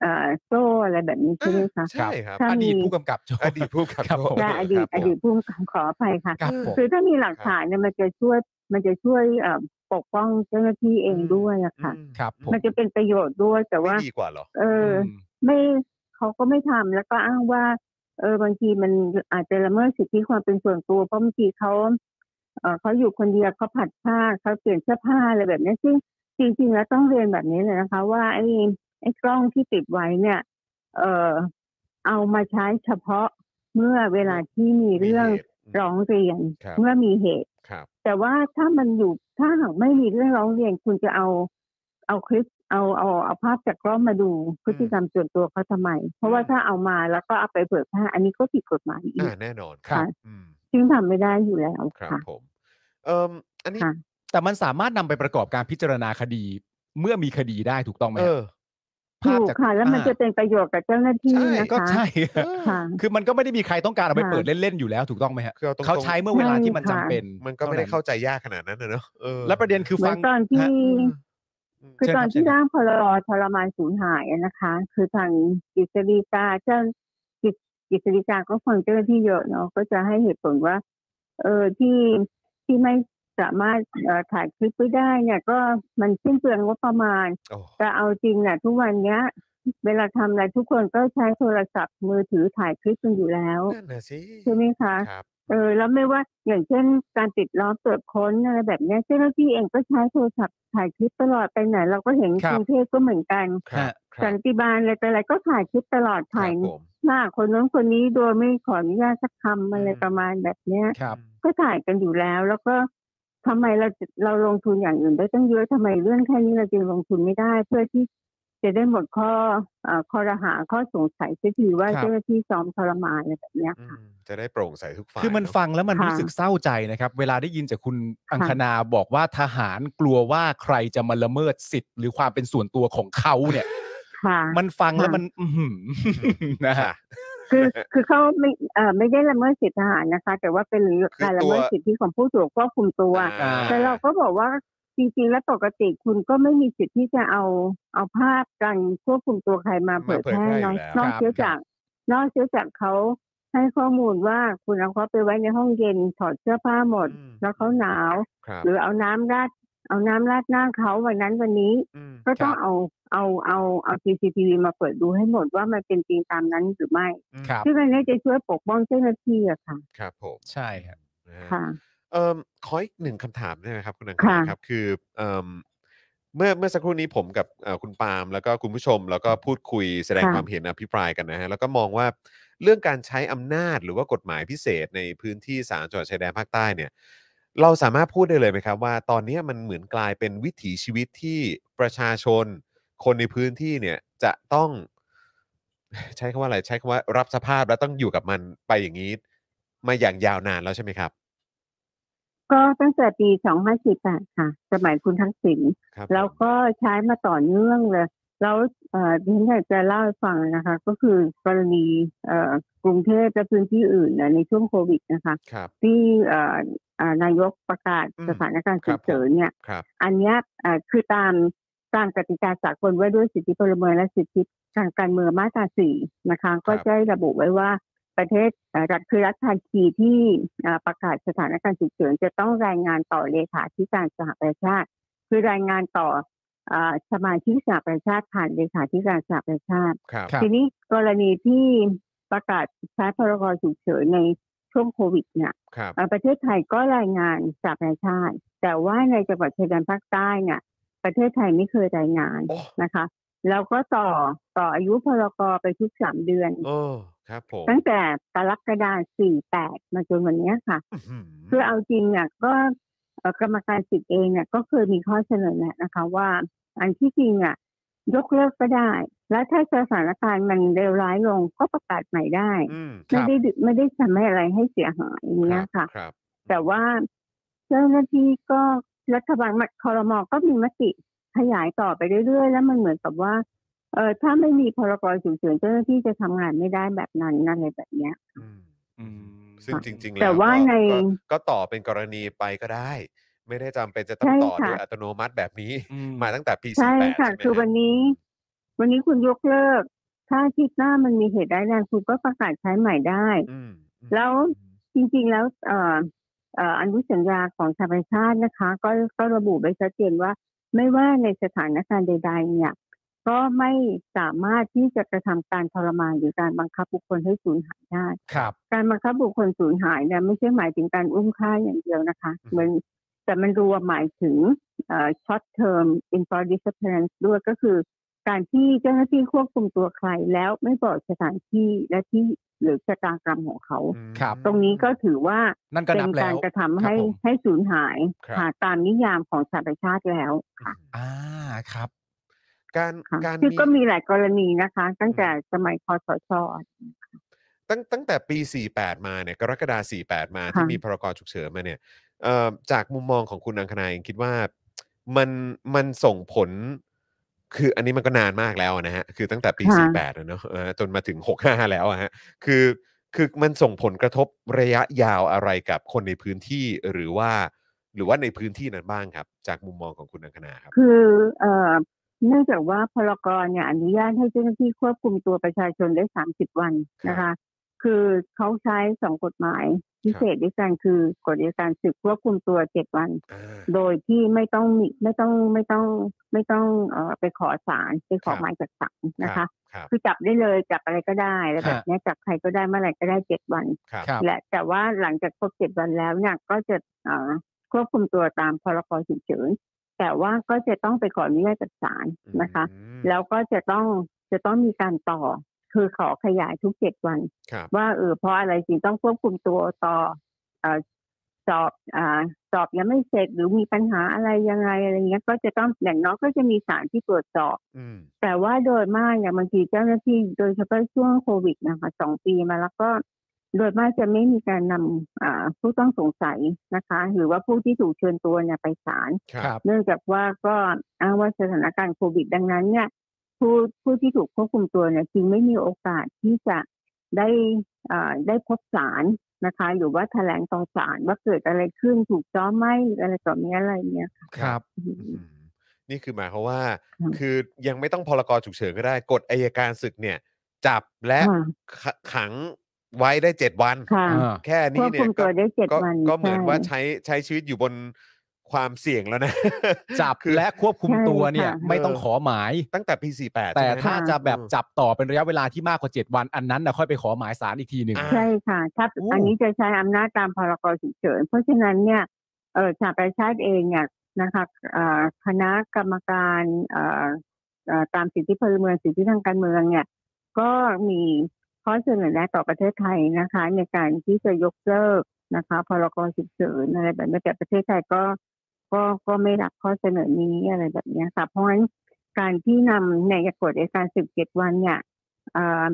เอ่อโซ่อะไรแบบนี้ใช่ไหมคะใช่ครับถ้าอดีตมีผู้กำกับโจอดีตผู้กับครับโทผมษใช่อดีตคอรับผมดีตพุ่มกับขออภัยค่ะครับผมคือถ้ามีหลักฐานเนี่ยมันจะช่วยมันจะช่วยเอ่อปกป้องเจ้าหน้าที่เองด้วยอะค่ะอืมครับผมมันจะเป็นประโยชน์ด้วยแต่ว่าไม่ดีกว่าเหรอเอออมไม่ เขาก็ไม่ทำแล้วก็อ้างว่า เออบางทีมันอาจจะละเมิดสิทธิความเป็นส่วนตัวเพราะบางทีเขาเออเขาอยู่คนเดียวเขาผัดผ้าเขาเปลี่ยนเสื้อผ้าอะไรแบบนี้ซึ่งจริง ๆ แล้วต้องเรียนแบบนี้เลยนะคะ ว่าไอ้ไอ้กล้องที่ติดไว้เนี่ย เออเอามาใช้เฉพาะเมื่อเวลาที่มีเรื่องมีเหตุร้องเรียนครับเมื่อมีเหตุครับแต่ว่าถ้ามันอยู่ถ้าหากไม่มีเรื่องร้องเรียนคุณจะเอาเอาคลิป เอาเอาเอาภาพจากกล้องมาดูพฤติกรรมส่วนตัวเขาทำไม เพราะว่าถ้าเอามาแล้วก็เอาไปเผยแพร่อันนี้ก็ผิดกฎหมายอีอ่ากแน่นอนค่ะอืมซึ่งทำไม่ได้อยู่แล้วครับค่ะผมเอ่มอันนี้ค่ะแต่มันสามารถนำไปประกอบการพิจารณาคดีเมื่อมีคดีได้ถูกต้องไหมเอฮะอภาพถูกจากค่ะ แล้วมันอ่าจะเป็นประโยชน์กับเจ้าหน้าที่ใช่นะก็คะใช่ค่ะคือมันก็ไม่ได้มีใครต้องการเอาไปค่ะเปิดเล่นๆอยู่แล้วถูกต้องไหมฮะคือเอาตรงๆเขาใช้เมื่อเวลาที่มันใช่จำค่ะเป็น มันก็ไม่ได้ท่เข้าใจยากขนาดนั้นนะเนอะเออและประเด็นคือเหมืฟัองนตอนที่ฮะอืม คือเชิญตอนครับที่เชิญครับร่างพรบทรมานสูญหายอะนะคะ คือทางกิจดีกาเจ้ากิจกิจดีกาก็ฟังเจ้าหน้าที่เยอะเนาะก็จะให้เหตุผลว่า เออที่ที่ไม่สามารถเอ่อถ่ายคลิปไว้ได้เนี่ยก็มันสิ้นเปลืองงบประมาณโอ้แต่เอาจริงน่ะทุกวันเนี้ย เวลาทำอะไรทุกคนก็ใช้โทรศัพท์มือถือถ่ายคลิปกันอยู่แล้วนั่นน่ะสิใช่ไหมคะครับ เออแล้วไม่ว่าอย่างเช่นการติดล้อมตรวจค้นอะไรแบบเนี้ยเจ้าหน้าที่เองก็ใช้โทรศัพท์ถ่ายคลิปตลอดไปไหนเราก็เห็นครักบรุงเทพก็เหมือนกันครับครัสับนติบาลอะไรแต่อะไรก็ถ่ายคลิปตลอดครัถ่ายบผมหน้าคนนู้นคนนี้โดยไม่ขออนุญาตสักคำอะไรอืมประมาณแบบเนี้ยครับก็ถ่ายกันอยู่แล้ว แล้วก็ทำไมเราจะเราลงทุนอย่างอื่นได้ตั้งเยอะทำไมเรื่องแค่นี้เราจึงลงทุนไม่ได้ เพื่อที่ จะได้หมดข้อเอ่อข้อรหาข้อสงสัยสักทีว่าครับเจ้าหน้าที่ซ้อมทรมานอะไรแบบเนี้ยอืค่ะมจะได้โปร่งใสทุกฝ่ายคือมันเะฟังแล้วมันค่ะรู้สึกเศร้าใจนะครับ เวลาได้ยินจากคุณอังค่ะคณาบอกว่าทหารกลัวว่าใครจะมาละเมิดสิทธิ์หรือความเป็นส่วนตัวของเขาเนี่ยค่ะมันฟังแล้วค่ะมันอื้อหือนะฮะค่ะคือคือเขาไม่เอ่อไม่ได้ละเมิดสิทธิทหารนะคะ แต่ว่าเป็นคือการละตัวเมิดสิทธิของผู้ถูกควบคุมตัวอ่าแต่เราก็บอกว่า จริงๆ แล้วปกติคุณก็ไม่มีสิทธิ์ที่จะเอาเอาภาพการควบคุมตัวใครมาเผยแพร่มาเผยแพร่อยู่เนาะแล้วนอกครับเสียจาก นอกเสียจากเขาให้ข้อมูลว่าคุณเอาเขาไปไว้ในห้องเย็นถอดเสื้อผ้าหมดอืมแล้วเขาหนาวครับหรือเอาน้ำราดเอาน้ำราดหน้าเขาวันนั้นวันนี้อืมก็ต้องครับเอาเอาเอาเอา CCTV มาเปิดดูให้หมดว่ามันเป็นจริงตามนั้นหรือไม่อืมครับซึ่งอันนี้จะช่วยปกป้องเจ้าหน้าที่อะค่ะ ครับผมใช่ครับนะฮะค่ะ เอ่อขออีกหนึ่งคำถามได้ไหมครับคุณอังคาค่ะ ครับ คือเอ่มเมื่อเมื่อสักครู่นี้ผมกับเอ่อคุณปาล์มแล้วก็คุณผู้ชม แล้วก็พูดคุยแสดงค่ะ ความเห็นอภิปรายกันนะฮะแล้วก็มองว่าเรื่องการใช้อำนาจหรือว่ากฎหมายพิเศษในพื้นที่สามจังหวัดชายแดนภาคใต้เนี่ย เราสามารถพูดได้เลยไหมครับว่า ตอนนี้มันเหมือนกลายเป็นวิถีชีวิตที่ประชาชน คนในพื้นที่เนี่ยจะต้อง ใช้คำว่าอะไรใช้คำว่ารับสภาพแล้วต้องอยู่กับมันไปอย่างนี้ มาอย่างยาวนานแล้วใช่ไหมครับ ก็ตั้งแต่ปี 2548 ค่ะ สมัยคุณทักษิณครับแล้วผมก็ใช้มาต่อเนื่องเลย แล้วเอ่อที่ฉันอยากจะเล่าให้ฟังนะคะ ก็คือกรณีเอ่อกรุงเทพและพื้นที่อื่นนะในช่วงโควิดนะคะครับที่เอ่อเอ่อนายกประกาศอืมสถานการณ์ครัฉุบกเฉินเนี่ยครับอันเนี้ยเอ่อคือตามตามกติกาสากลว่าด้วยสิทธิพลเมืองและสิทธิทางการเมืองมาตราสี่นะคะ ก็ได้ระบุไว้ว่า ประเทศเอ่อรัฐคือรัฐภาคีที่เอ่อประกาศสถานการณ์ฉุกเฉินจะต้องรายงานต่อเลขาธิการสหประชาชาติ คือรายงานต่อเอ่อสมาชิกสหประชาชาติผ่านเลขาธิการสหประชาชาติครับครับทีนี้กรณีที่ประกาศใช้พรกฉุกเฉินในช่วงโควิดเนี่ยครับเอ่อประเทศไทยก็รายงานสหประชาชาติ แต่ว่าในจังหวัดชายแดนภาคใต้เนี่ยประเทศไทยไม่เคยรายงานโอ้นะคะ แล้วก็ต่อต่ออายุพรกไปทุกสามเดือนโอ้ ครับผมตั้งแต่กรกฎาคม48มาจนวันเนี้ยค่ะอื้อหือคือเอาจริงเนี่ยก็เอ่อกรรมการสิทธิ์เองเนี่ยก็เคยมีข้อเสนอแนะนะคะ ว่าอันที่จริงอะยกเลิกก็ได้ แล้วถ้าสถานการณ์มันเลวร้ายลงก็ประกาศใหม่ได้อืมครัไม่บได้ดึไม่ได้ทำให้อะไรให้เสียหายอย่างเงี้ยค่ะครับแต่ว่าเจ้าหน้าที่ก็รัฐบาลคอรมอก็มีมติขยายต่อไปเรื่อยๆ แล้วมันเหมือนกับว่า เออถ้าไม่มีพรกฉุกเฉินเจ้าหน้าที่จะทำงานไม่ได้แบบนั้นอะไรแบบเนี้ยอืมอืมซึ่งจริง ๆแต่แล้วว่าก็ในก็ก็ต่อเป็นกรณีไปก็ได้ ไม่ได้จำเป็นจะต้องใช่ต่อค่ะโดยอัตโนมัติแบบนี้อืมมาตั้งแต่ปีใช่48ค่ะใช่ไหมคือวันนี้ วันนี้คุณยกเลิก ถ้าอาทิตย์หน้ามันมีเหตุร้ายแรงคุณก็ประกาศใช้ใหม่ได้อืมอืมแล้วจริง ๆ แล้วเอ่อเอ่ออนุสัญญาของสหประชาชาตินะคะ ก็ก็ระบุไว้ชัดเจนว่า ไม่ว่าในสถานการณ์ใด ๆ เนี่ย ก็ไม่สามารถที่จะกระทำการทรมานหรือการบังคับบุคคลให้สูญหายได้ครับการบังคับบุคคลสูญหายเนี่ยไม่ใช่หมายถึงการอุ้มฆ่าอย่างเดียวนะคะมันแต่มันรวมหมายถึงเอ่อ short term enforced disappearance ด้วยก็คือ การที่เจ้าหน้าที่ควบคุมตัวใครแล้วไม่บอกสถานที่และที่หรือชะตากรรมของเขาอืมครับตรงนี้ก็ถือว่านั่นก็เป็นันบแล้การวกระทำให้ครับผมให้สูญหายครับค่ะตามนิยามของสหประชาชาติแล้วค่ะอ่าครับ การค่ะการคือมีก็มีหลายกรณีนะคะ ตั้งแต่สมัยคอสชตั้งตั้งแต่ปี 48 มาเนี่ยกรกฎาคม48 มาที่ค่ะมีพรกฉุกเฉินมาเนี่ยเอ่อจากมุมมองของคุณอังคณาเองคิดว่ามันมันส่งผล คืออันนี้มันก็นานมากแล้วนะฮะ คือตั้งแต่ปีค่ะ48อะเนอะเออจนมาถึง 65 แล้วอะฮะ คือคือมันส่งผลกระทบระยะยาวอะไรกับคนในพื้นที่หรือว่า หรือว่าในพื้นที่นั้นบ้างครับ จากมุมมองของคุณอังคณาครับ คือเอ่อ เนื่องจากว่าพรกรเนี่ยอนุญาตให้เจ้าหน้าที่ควบคุมตัวประชาชนได้30วันนะคะ คือเขาใช้สองกฎหมายพิเศษด้วยกันคือกฎอัยการศึกควบคุมตัว7วันอ่าโดยที่ไม่ต้องมีไม่ต้องไม่ต้องไม่ต้องเอ่อไปขอศาลไปขอครับหมายจากศาลนะคะครับคือจับได้เลยจับอะไรก็ได้แล้วแบบฮะเนี้ยจับใครก็ได้เมื่อไหร่ก็ได้เจ็ดวันครับครับและแต่ว่าหลังจากครบเจ็ดวันแล้วเนี่ยก็จะเอ่อควบคุมตัวตามพรกฉุกเฉิน แต่ว่าก็จะต้องไปขออนุญาตจากศาลนะคะอืมแล้วก็จะต้องจะต้องมีการต่อ คือขอขยายทุกเจ็ดวันครับว่าเออเพราะอะไรจึงต้องควบคุมตัวต่อเอ่อสอบอ่าสอบยังไม่เสร็จหรือมีปัญหาอะไรยังไงอะไรเงี้ย ก็จะต้องอย่างน้อยก็จะมีสารที่ตรวจสอบอืมแต่ว่าโดยมากเนี่ยบางทีเจ้าหน้าที่โดยเฉพาะช่วงโควิดนะคะสองปีมาแล้วก็ โดยมากจะไม่มีการนำอ่าผู้ต้องสงสัยนะคะ หรือว่าผู้ที่ถูกเชิญตัวเนี่ยไปศาลครับครับเนื่องจากว่าก็อ้างว่าสถานการณ์โควิด ดังนั้นเนี่ยผู้ผู้ที่ถูกควบคุมตัวเนี่ยจึงไม่มีโอกาสที่จะได้อ่าได้พบศาลนะคะ หรือว่าแถลงต่อศาลว่าเกิดอะไรขึ้นถูกจ้อไหมหรืออะไรต่อมีอะไรเนี่ยค่ะครับอืมนี่คือหมายความว่าค่ะคือยังไม่ต้องพรกฉุกเฉินก็ได้กฎอายการศึกเนี่ย จับและค่ะขขัง ไว้ได้เจ็ดวัน ค่ะอ่า แค่ควนี้บเนี่คุยมตัวได้เจ็ดก็วันก็เหมือนใช่ ว่าใช้ใช้ชีวิตอยู่บนความเสี่ยงแล้วนะ จับคือ และควบคุมตัวเนี่ย ใช่ค่ะ ไม่ต้องขอหมาย ตั้งแต่ปี48แต่ใช่ไหมถ้าจะแบบอืมจับต่อเป็นระยะเวลาที่มากกว่า 7 วัน อันนั้นนะค่อยไปขอหมายสารอีกทีหนึ่ง อ่า ใช่ค่ะถ้าโอ้ อันนี้จะใช้อำนาจตามพรกฉุกเฉิน เพราะฉะนั้นเนี่ยเออสหประชาชาติเองเนี่ยนะคะเอ่อคณะกรรมการเอ่อเอ่อตามสิทธิพลเมืองสิทธิทางการเมืองเนี่ย ก็มี ข้อเสนอแนะต่อประเทศไทยนะคะ ในการที่จะยกเลิกนะคะพรกฉุกเฉินอะไรแบบนี้แต่ประเทศไทยก็ก็ก็ไม่รับข้อเสนอนี้อะไรแบบเนี้ยค่ะเพราะฉะนั้นการที่นำในกฎอัยการสิบเจ็ดวันเนี่ยเอ่อ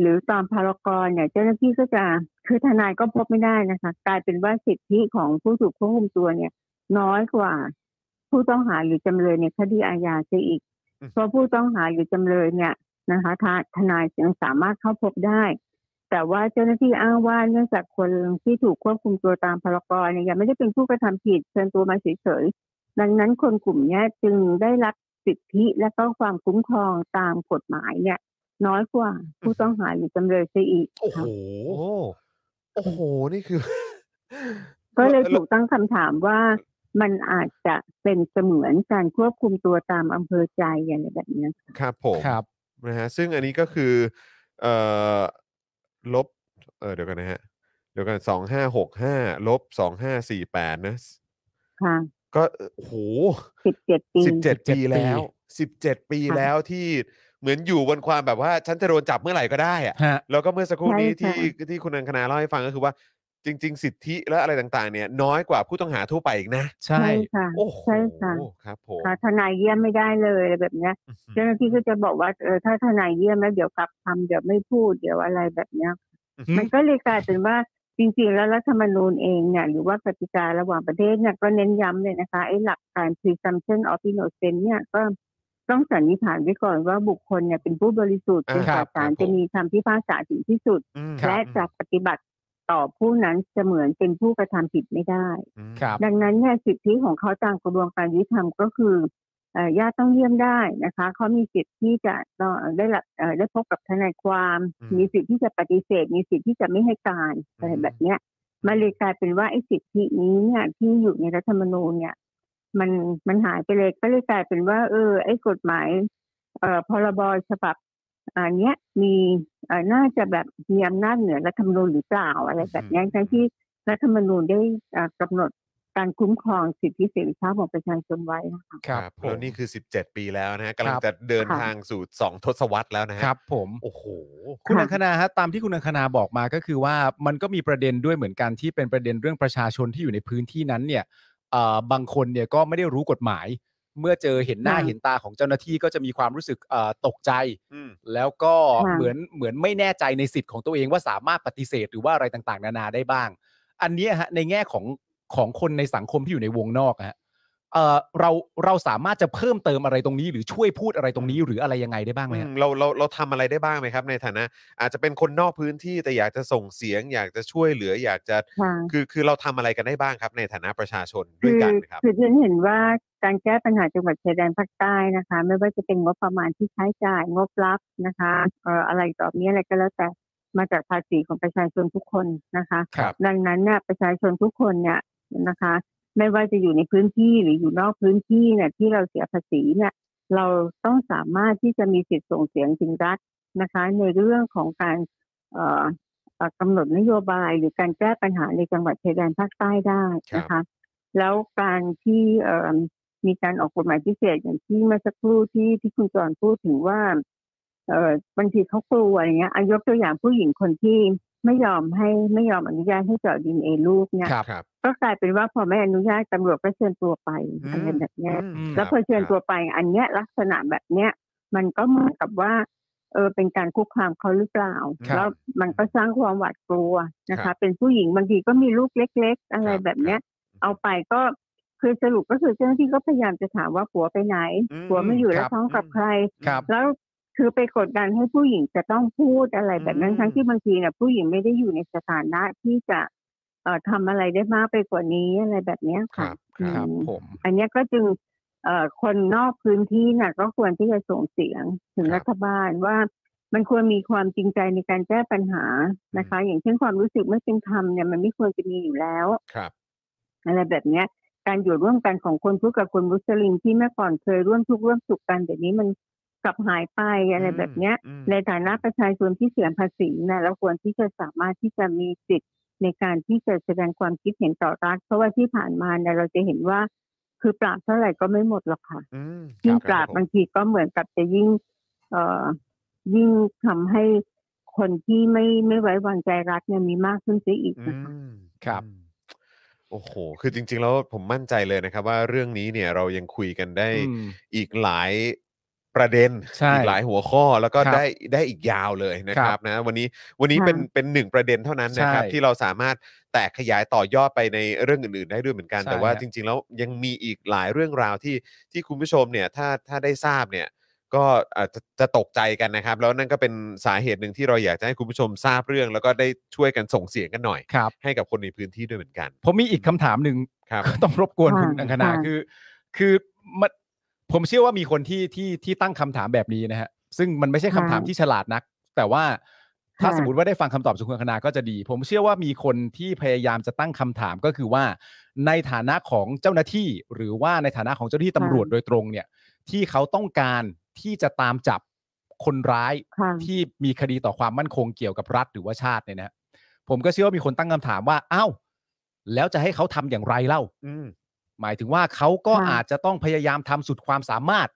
หรือตามพารกรเนี่ยเจ้าหน้าที่ก็จะคือทนายก็พบไม่ได้นะคะกลายเป็นว่าสิทธิของผู้ถูกควบคุมตัวเนี่ย น้อยกว่า ผู้ต้องหาหรือจำเลยในคดีอาญาเสียอีกอืมเพราะผู้ต้องหาหรือจำเลยเนี่ย นะคะทาทนายยังสามารถเข้าพบได้ แต่ว่าเจ้าหน้าที่อ้างว่าเนื่องจากคนที่ถูกควบคุมตัวตามพารกรเนี่ยยังไม่ได้เป็นผู้กระทำผิดเชิญตัวมาเฉยๆดังนั้นคนกลุ่มเนี้ยจึงได้รับสิทธิและก็ความคุ้มครองตามกฎหมายเนี่ย น้อยกว่าผู้ต้องหาหรือจำเลยเสียอีกโอ้โหค่ะโอ้โอ้โหนี่คือ ก็เลยถูกตั้งคำถามว่ามันอาจจะเป็นเสมือนการควบคุมตัวตามอำเภอใจอะไรแบบเนี้ยค่ะครับผมครับ นะฮะซึ่งอันนี้ก็คือเอ่อลบเออเดี๋ยวกันนะฮะเดี๋ยวกันสองห้าหกห้าลบสองห้าสี่แปดนะค่ะก็โอ้โหสิบเจ็ดปีสิบเจ็ด17ปีแล้วสิบเจ็ดปีค่ะแล้วที่เหมือนอยู่บนความแบบว่าฉันจะโดนจับเมื่อไหร่ก็ได้อะฮะแล้วก็เมื่อสักครู่นี้ใช่ที่ค่ะที่คุณอังคณาเล่าให้ฟังก็คือว่า จริง ๆ สิทธิและอะไรต่างๆ เนี่ย น้อยกว่าผู้ต้องหาทั่วไปอีกนะ ใช่ใช่ค่ะโอ้โหใช่ค่ะครับผมค่ะทนายเยี่ยมไม่ได้เลยอะไรแบบเนี้ยอื้อหือเจ้าหน้าที่ก็จะบอกว่าเออถ้าทนายเยี่ยมแล้วเดี๋ยวกลับคำเดี๋ยวไม่พูดเดี๋ยวอะไรแบบเนี้ยอืมมันก็เลยกลายเป็นว่าจริงๆ แล้วรัฐธรรมนูญเองเนี่ยหรือว่ากติการะหว่างประเทศเนี่ยก็เน้นย้ำเลยนะคะไอ้หลักการ presumption of innocence เนี่ยก็ต้องสันนิษฐานไว้ก่อนว่าบุคคลเนี่ยเป็นผู้บริสุทธิ์อ่าจนกว่าครับศาลครับจะมีคำพิพากษาถึงที่สุดอืมและจะปฏิบัติ ต่อผู้นั้นเสมือนเป็นผู้กระทำผิดไม่ได้อืมครับ ดังนั้นเนี่ยสิทธิของเขาตามกระบวนการยุติธรรมก็คือเอ่อญาติต้องเยี่ยมได้นะคะเขามีสิทธิ์ที่จะเอ่อได้รับเอ่อได้พบกับทนายความอืมมีสิทธิ์ที่จะปฏิเสธ มีสิทธิ์ที่จะไม่ให้การอะไรอืมแบบเนี้ยมันเลยกลายเป็นว่าไอ้สิทธินี้เนี่ยที่อยู่ในรัฐธรรมนูญเนี่ย มันมันหายไปเลยก็เลยกลายเป็นว่า เออ ไอ้กฎหมายเอ่อพรบฉบับ อันเนี้ยมีเอ่อน่าจะแบบมีอำนาจเหนือรัฐธรรมนูญหรือเปล่าอะไรแบบเนี้ยทั้งที่รัฐธรรมนูญได้เอ่อกำหนดการคุ้มครองสิทธิเสรีภาพของประชาชนไว้นะคะครับแล้วผมนี่คือ 17 ปีแล้วนะฮะกำลังครับจะเดินค่ะทางสู่ 2 ทศวรรษแล้วนะฮะครับ ผมโอ้โหคุณค่ะอังคณาฮะตามที่คุณอังคณาบอกมาก็คือว่ามันก็มีประเด็นด้วยเหมือนกันที่เป็นประเด็นเรื่องประชาชนที่อยู่ในพื้นที่นั้นเนี่ยเอ่อบางคนเนี่ยก็ไม่ได้รู้กฎหมาย เมื่อเจอเห็นหน้าค่ะเห็นตาของเจ้าหน้าที่ก็จะมีความรู้สึกเอ่อตกใจอืมแล้วก็ค่ะเหมือนเหมือนไม่แน่ใจในสิทธิ์ของตัวเองว่าสามารถปฏิเสธหรือว่าอะไรต่างๆ นานาได้บ้าง อันเนี้ยฮะในแง่ของของคนในสังคมที่อยู่ในวงนอกอะฮะ เอ่อเราเราสามารถจะเพิ่มเติมอะไรตรงนี้ หรือช่วยพูดอะไรตรงนี้หรืออะไรยังไงได้บ้างไหมอืฮะมเราเราเราทำอะไรได้บ้างไหมครับ ในฐานะ อาจจะเป็นคนนอกพื้นที่แต่อยากจะส่งเสียง อยากจะช่วยเหลืออยากจะค่ะ คือคือเราทำอะไรกันได้บ้างครับ ในฐานะประชาชนด้คืวยอกันครับ คือที่ฉันเห็นว่าการแก้ปัญหาจังหวัดชายแดนภาคใต้นะคะ ไม่ว่าจะเป็นงบประมาณที่ใช้จ่ายงบรับนะคะเอ่ออะไรต่อมีอะไรก็แล้วแต่มาจากภาษีของประชาชนทุกคนนะคะ ครับ ดังนั้นเนี่ยประชาชนทุกคนเนี่ยนะคะ ไม่ว่าจะอยู่ในพื้นที่หรืออยู่นอกพื้นที่เนี่ยที่เราเสียภาษีเนี่ยเราต้องสามารถที่จะมีสิทธิ์ส่งเสียงถึงรัฐนะคะ ในเรื่องของการเอ่อเอ่อกำหนดนโยบายหรือการแก้ปัญหาในจังหวัดชายแดนภาคใต้ได้นะคะ แล้วการที่เอ่อมีการออกกฎหมายพิเศษอย่างที่เมื่อสักครู่ที่ที่คุณจรพูดถึงว่าเออบางทีเขากลัวอะไรเงี้ยอายกตัวอย่างผู้หญิงคนที่ ไม่ยอมให้ไม่ยอมอนุญาตให้เจาะดีเอลูกเนี่ยครับครับ ก็กลายเป็นว่าพอไม่อนุญาตตำรวจก็เชิญตัวไปอืมอะไรแบบเนี้ยอืมแล้วพอเชิญตัวไปอันเนี้ยลักษณะแบบเนี้ยมันก็เหมือนกับว่าเออเป็นการคุกคามเขาหรือเปล่าครับแล้วมันก็สร้างความหวาดกลัวนะครัคะบเป็นผู้หญิงบางทีก็มีลูกเล็ก ๆ อะไรครับแบบเนี้ยครับเอาไปก็คือสรุปก็คือเจ้าหน้าที่ก็พยายามจะถามว่าผัวไปไหนอืมผัวไม่อยู่คแล้รัวบท้องกับใครครับแล้ว คือไปกดดันให้ผู้หญิงจะต้องพูดอะไรแบบนั้นอืมทั้งที่บางทีเนี่ยผู้หญิงไม่ได้อยู่ในสถานะที่จะเอ่อทำอะไรได้มากไปกว่านี้อะไรแบบเนี้ยครัค่ะบครับครับอืมผม อันเนี้ยก็จึงเอ่อคนนอกพื้นที่น่ะ ก็ควรที่จะส่งเสียงถึงครับรัฐบาลว่ามันควรมีความจริงใจในการแก้ปัญหานะคะ อย่างเช่นความรู้สึกไม่เป็นธรรมเนี่ยมันไม่ควรจะมีอยู่แล้ว ครับ อะไรแบบเนี้ยการอยู่ร่วมกันของคนพุทธกับคนมุสลิมที่เมื่อก่อนเคยร่วมทุกข์ร่วมสุขกันเดี๋ยวนี้มัน กลับหายไปอะไรแบบเนี้ยอืมในฐานะประชาชนที่เสียภาษีนะเราควรที่จะสามารถที่จะมีสิทธิ์ในการที่จะแสดงความคิดเห็นต่อรัฐเพราะว่าที่ผ่านมาเนี่ยเราจะเห็นว่า คือปราบเท่าไหร่ก็ไม่หมดหรอกค่ะอืมยิ่งคปราบผมบางทีก็เหมือนกับจะยิ่ง เอ่อยิ่งทำให้คนที่ไม่ไม่ไว้วางใจรัฐเนี่ยมีมากขึ้นเสียอีกอืนะคะมครับอืมโอ้โห คือจริง ๆ แล้วผมมั่นใจเลยนะครับ ว่าเรื่องนี้เนี่ยเรายังคุยกันได้อืมอีกหลาย ประเด็นใช่อีกหลายหัวข้อแล้วก็ครับได้ได้อีกยาวเลยนะคครัรับบนะวันนี้วันนี้ค่ะเป็นเป็นหนึ่งประเด็นเท่านั้นนะครับ ใช่ที่เราสามารถแตกขยายต่อยอดไปในเรื่องอื่นๆได้ด้วยเหมือนกัน ใช่แต่ว่าฮะจริง ๆ แล้วยังมีอีกหลายเรื่องราวที่ที่คุณผู้ชมเนี่ยถ้าถ้าได้ทราบเนี่ยก็อาจจะจะตกใจกันนะครับ แล้วนั่นก็เป็นสาเหตุหนึ่งที่เราอยากจะให้คุณผู้ชมทราบเรื่อง แล้วก็ได้ช่วยกันส่งเสียงกันหน่อย ครับ ให้กับคนในพื้นที่ด้วยเหมือนกันผมมีอีกคำถามหนึ่ง ครับ ต้องรบกวนค่ะคุณอังคณาค่ะ คือ คือมัน ผมเชื่อว่ามีคนที่ที่ที่ตั้งคำถามแบบนี้นะฮะซึ่งมันไม่ใช่คำถามที่ฉลาดนัก แต่ว่าถ้าค่ะสมมติว่าได้ฟังคำตอบจากคุณอังคณาก็จะดี ผมเชื่อว่ามีคนที่พยายามจะตั้งคำถามก็คือว่า ในฐานะของเจ้าหน้าที่ หรือว่าในฐานะของเจ้าหน้าที่ตำรวจโดยตรงเนี่ย ที่เขาต้องการที่จะตามจับคนร้ายค่ะที่มีคดีต่อความมั่นคงเกี่ยวกับรัฐหรือว่าชาติเนี่ยนะฮะผมก็เชื่อว่ามีคนตั้งคำถามว่าอ้าวแล้วจะให้เขาทำอย่างไรเล่าอืม หมายถึงว่าเขาก็ค่ะอาจจะต้องพยายามทำสุดความสามารถ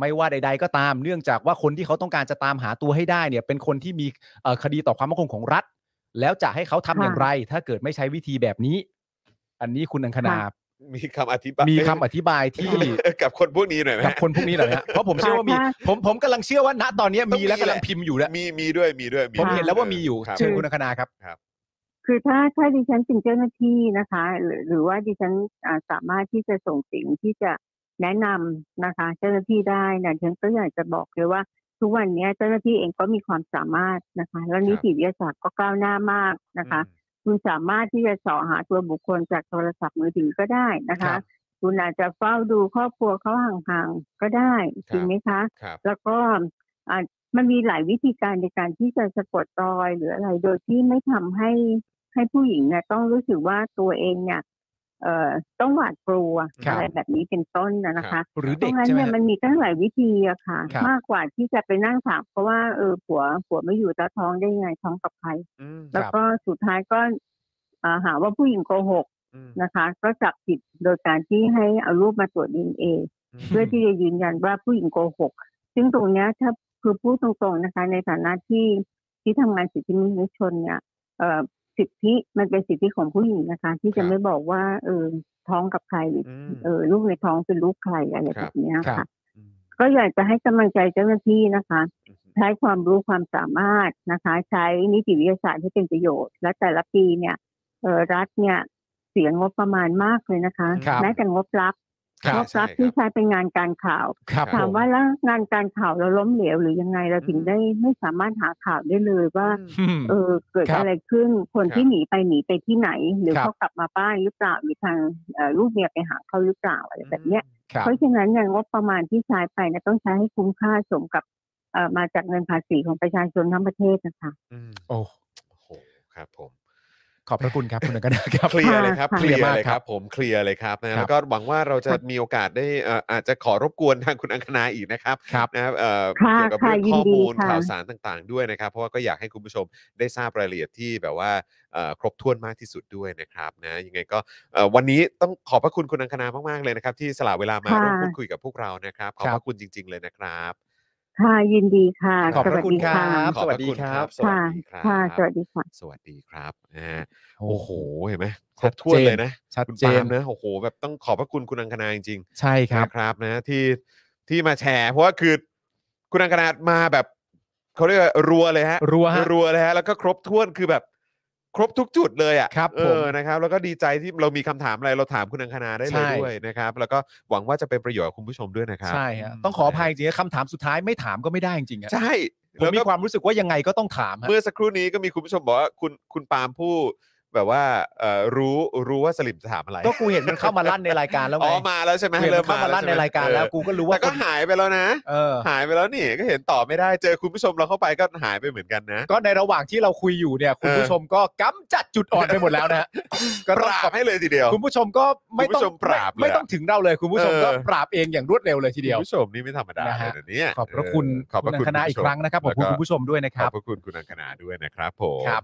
ไม่ว่าใด ๆ ก็ตาม เนื่องจากว่าคนที่เขาต้องการจะตามหาตัวให้ได้เนี่ย เป็นคนที่มีเอ่อคดีต่อความมั่นคงของรัฐ แล้วจะให้เขาทำค่ะอย่างไร ถ้าเกิดไม่ใช้วิธีแบบนี้ อันนี้คุณอังคณาค่ะมีคำอธิบายมีคำอธิบายที่กับคนพวกนี้หน่อยไหมกับคนพวกนี้หน่อยนะฮะเพราะผมเชื่อว่ามีค่ะผมผมกำลังเชื่อว่าณตอนนี้ต้องมีและมีกำลังแหละพิมพ์อยู่แล้วมีมีด้วยมีด้วยผมด้วยเห็นแล้วว่ามีอยู่ครับเชิญคุณอังคณาครับ คือถ้าถ้าดิฉันเป็นเจ้าหน้าที่นะคะ หรือหรือว่าดิฉันอ่าสามารถที่จะส่งสิ่งที่จะแนะนำนะคะ เจ้าหน้าที่ได้นะดิฉันก็อยากจะบอกเลยว่า ทุกวันนี้เจ้าหน้าที่เองก็มีความสามารถนะคะ แล้วนิติวิทยาศาสตร์ก็ก้าวหน้ามากนะคะ คุณสามารถที่จะเสาะหาตัวบุคคลจากโทรศัพท์มือถือก็ได้นะครัคะบคุณอาจจะเฝ้าดูครอบครัวเขาห่างๆก็ได้จริงไหมคะครับแล้วก็อ่ามันมีหลายวิธีการในการที่จะสะกดรอยหรืออะไร โดยที่ไม่ทำให้ ให้ผู้หญิงเนี่ยต้องรู้สึกว่าตัวเองเนี่ยเอ่อต้องหวาดกลัวครับอะไรแบบนี้เป็นต้นนะนะคะ หรือตรเด็กงนั้นใช่ไหมเนี่ยฮะ มันมีตั้งหลายวิธีอะค่ะ ครับ มากกว่าที่จะไปนั่งถามเพราะว่าเออผัวผัวไม่อยู่ตาท้องได้ยังไงท้องกับใคร อืมแล้วก็สุดท้ายก็อ่าหาว่าผู้หญิงโกหกอืมนะคะ ก็จับผิดโดยการที่ให้เอารูปมาตรวจดีเอเพื่อที่จะยืนยันว่าผู้หญิงโกหก ซึ่งตรงเนี้ยถ้าคือพูดตรงๆนะคะ ในฐานะที่ที่ทำงานสิทธิมนุษยชนเนี่ยเอ่อ สิทธิมันเป็นสิทธิของผู้หญิงนะคะ ที่ครัจะบไม่บอกว่า เออท้องกับใครหรืออืมเออลูกในท้องเป็นลูกใครอะไรครับแบบเนี้ยครัค่ะบอืมก็อยากจะให้กำลังใจเจ้าหน้าที่นะคะอืมใช้ความรู้ความสามารถนะคะ ใช้นิติวิทยาศาสตร์ให้เป็นประโยชน์ และแต่ละปีเนี่ยเอ่อรัฐเนี่ยเสียงบประมาณมากเลยนะคะครับแม้แต่งบรับ ครับงบรับใช่ที่ครับใช้เป็นงานการข่าวครับถามผมว่าแล้วงานการข่าวเราล้มเหลวหรือยังไงเราถึงอืมได้ไม่สามารถหาข่าวได้เลยว่าอืมเออเกิดครับอะไรขึ้นคนครับที่หนีไปหนีไปที่ไหน หรือครับเขากลับมาบ้านหรือเปล่าหรือทางเอ่อลูกเมียไปหาเขาหรือเปล่าอะไรแบบเนี้ยครับเพราะฉะนั้นเนี่ยงบประมาณที่ใช้ไปเนะต้องใช้ให้คุ้มค่าสมกับเอ่อมาจากเงินภาษีของประชาชนทั้งประเทศนะคะอืมโอ้โอ้โหครับผม ขอบพระคุณครับคุณอังคณาครับเคลียร์เลยครับค่ะเคลียร์เคลียร์มากเลยคครัรับบผมเคลียร์เลยครับครันะบแล้วก็หวังว่าเราจะมีโอกาสได้เอ่ออาจจะขอรบกวนทางคุณอังคณาอีกนะครับครับนะครับเอ่อค่ะเกี่ยวกับค่ะเรื่องข้อยินดีมูลค่ะข่าวสารต่างๆ ด้วยนะครับ เพราะว่าก็อยากให้คุณผู้ชมได้ทราบรายละเอียดที่แบบว่าเอ่อครบถ้วนมากที่สุดด้วยนะครับนะยังไงก็เอ่อวันนี้ต้องขอบพระคุณคุณอังคณามากๆเลยนะครับ ที่สละเวลามาค่ะร่วมพูดคุยกับพวกเรานะครับ ขอบครัพบระคุณจริง ๆ เลยนะครับ ค่ะยินดีค่ะ ขอบพระคุณสวัสดีครับค่ะขอบพระคุณสวัสดีครับสวัสค่ะดีครับค่ะ สวัสดีค่ะ สวัสดีครับนะฮะโอ้โหเห็นไหมครชับดถ้วนเจนเลยนะชัดคุณเจปานล์มนะโอ้โห แบบต้องขอบพระคุณคุณอังคณาจริงๆใช่ครับนะครับนะที่ที่มาแชร์ เพราะว่าคือคุณอังคณามาแบบเขาเรียกว่ารัวเลยฮะรัวฮะรัวเลยฮะแล้วก็ครบถ้วนคือแบบ ครบทุกจุดเลยอะครับเอผมอนะครับ แล้วก็ดีใจที่เรามีคำถามอะไรเราถามคุณอังคณาได้เลยใช่ ด้วยนะครับ แล้วก็หวังว่าจะเป็นประโยชน์กับคุณผู้ชมด้วยนะครับ ใช่ฮะต้องขออภัยจริงๆคำถามสุดท้ายไม่ถามก็ไม่ได้จริงๆอะใช่ผมแล้วมีก็ความรู้สึกว่ายังไงก็ต้องถามฮะ เมื่อสักครู่นี้ก็มีคุณผู้ชมบอกว่าคุณคุณปาล์มผู้ แบบว่าเอ่อรู้รู้ว่าสลิมจะถามอะไรก็กูเห็นมันเข้ามาลั่นในรายการแล้วอ๋ไงอมาแล้วใช่ไหมกูเห็นเริ่มันเข้ามาลั่นในใช่ไหรายการแล้วเออกูก็รู้แต่ว่าก็คนหายไปแล้วนะเออหายไปแล้วนี่ก็เห็นตอบไม่ได้เจอคุณผู้ชมเราเข้าไปก็หายไปเหมือนกันนะ ก็ในระหว่างที่เราคุยอยู่เนี่ย คุณผู้ชมก็กำจัดจุดอ่อนไปหมดแล้วนะฮะก็ปต้องราขบอบให้เลยทีเดียว คุณผู้ชมก็ไม่ต้องคุณผู้ชมปราบเลยอะไม่ต้องถึงเราเลยคุณผู้ชมก็เออปราบเองอย่างรวดเร็วเลยทีเดียวคุณผู้ชมนี่ไม่ธรรมดานะฮะเลยนะเนี่ยขอบพระคุณเขอบพระณคุณคณะอีกครั้งนะครับขอบคุณคุณผู้ชมด้วยนะคขรัอบบพระคุณคุณอังคณาด้วยนะครับผมครับ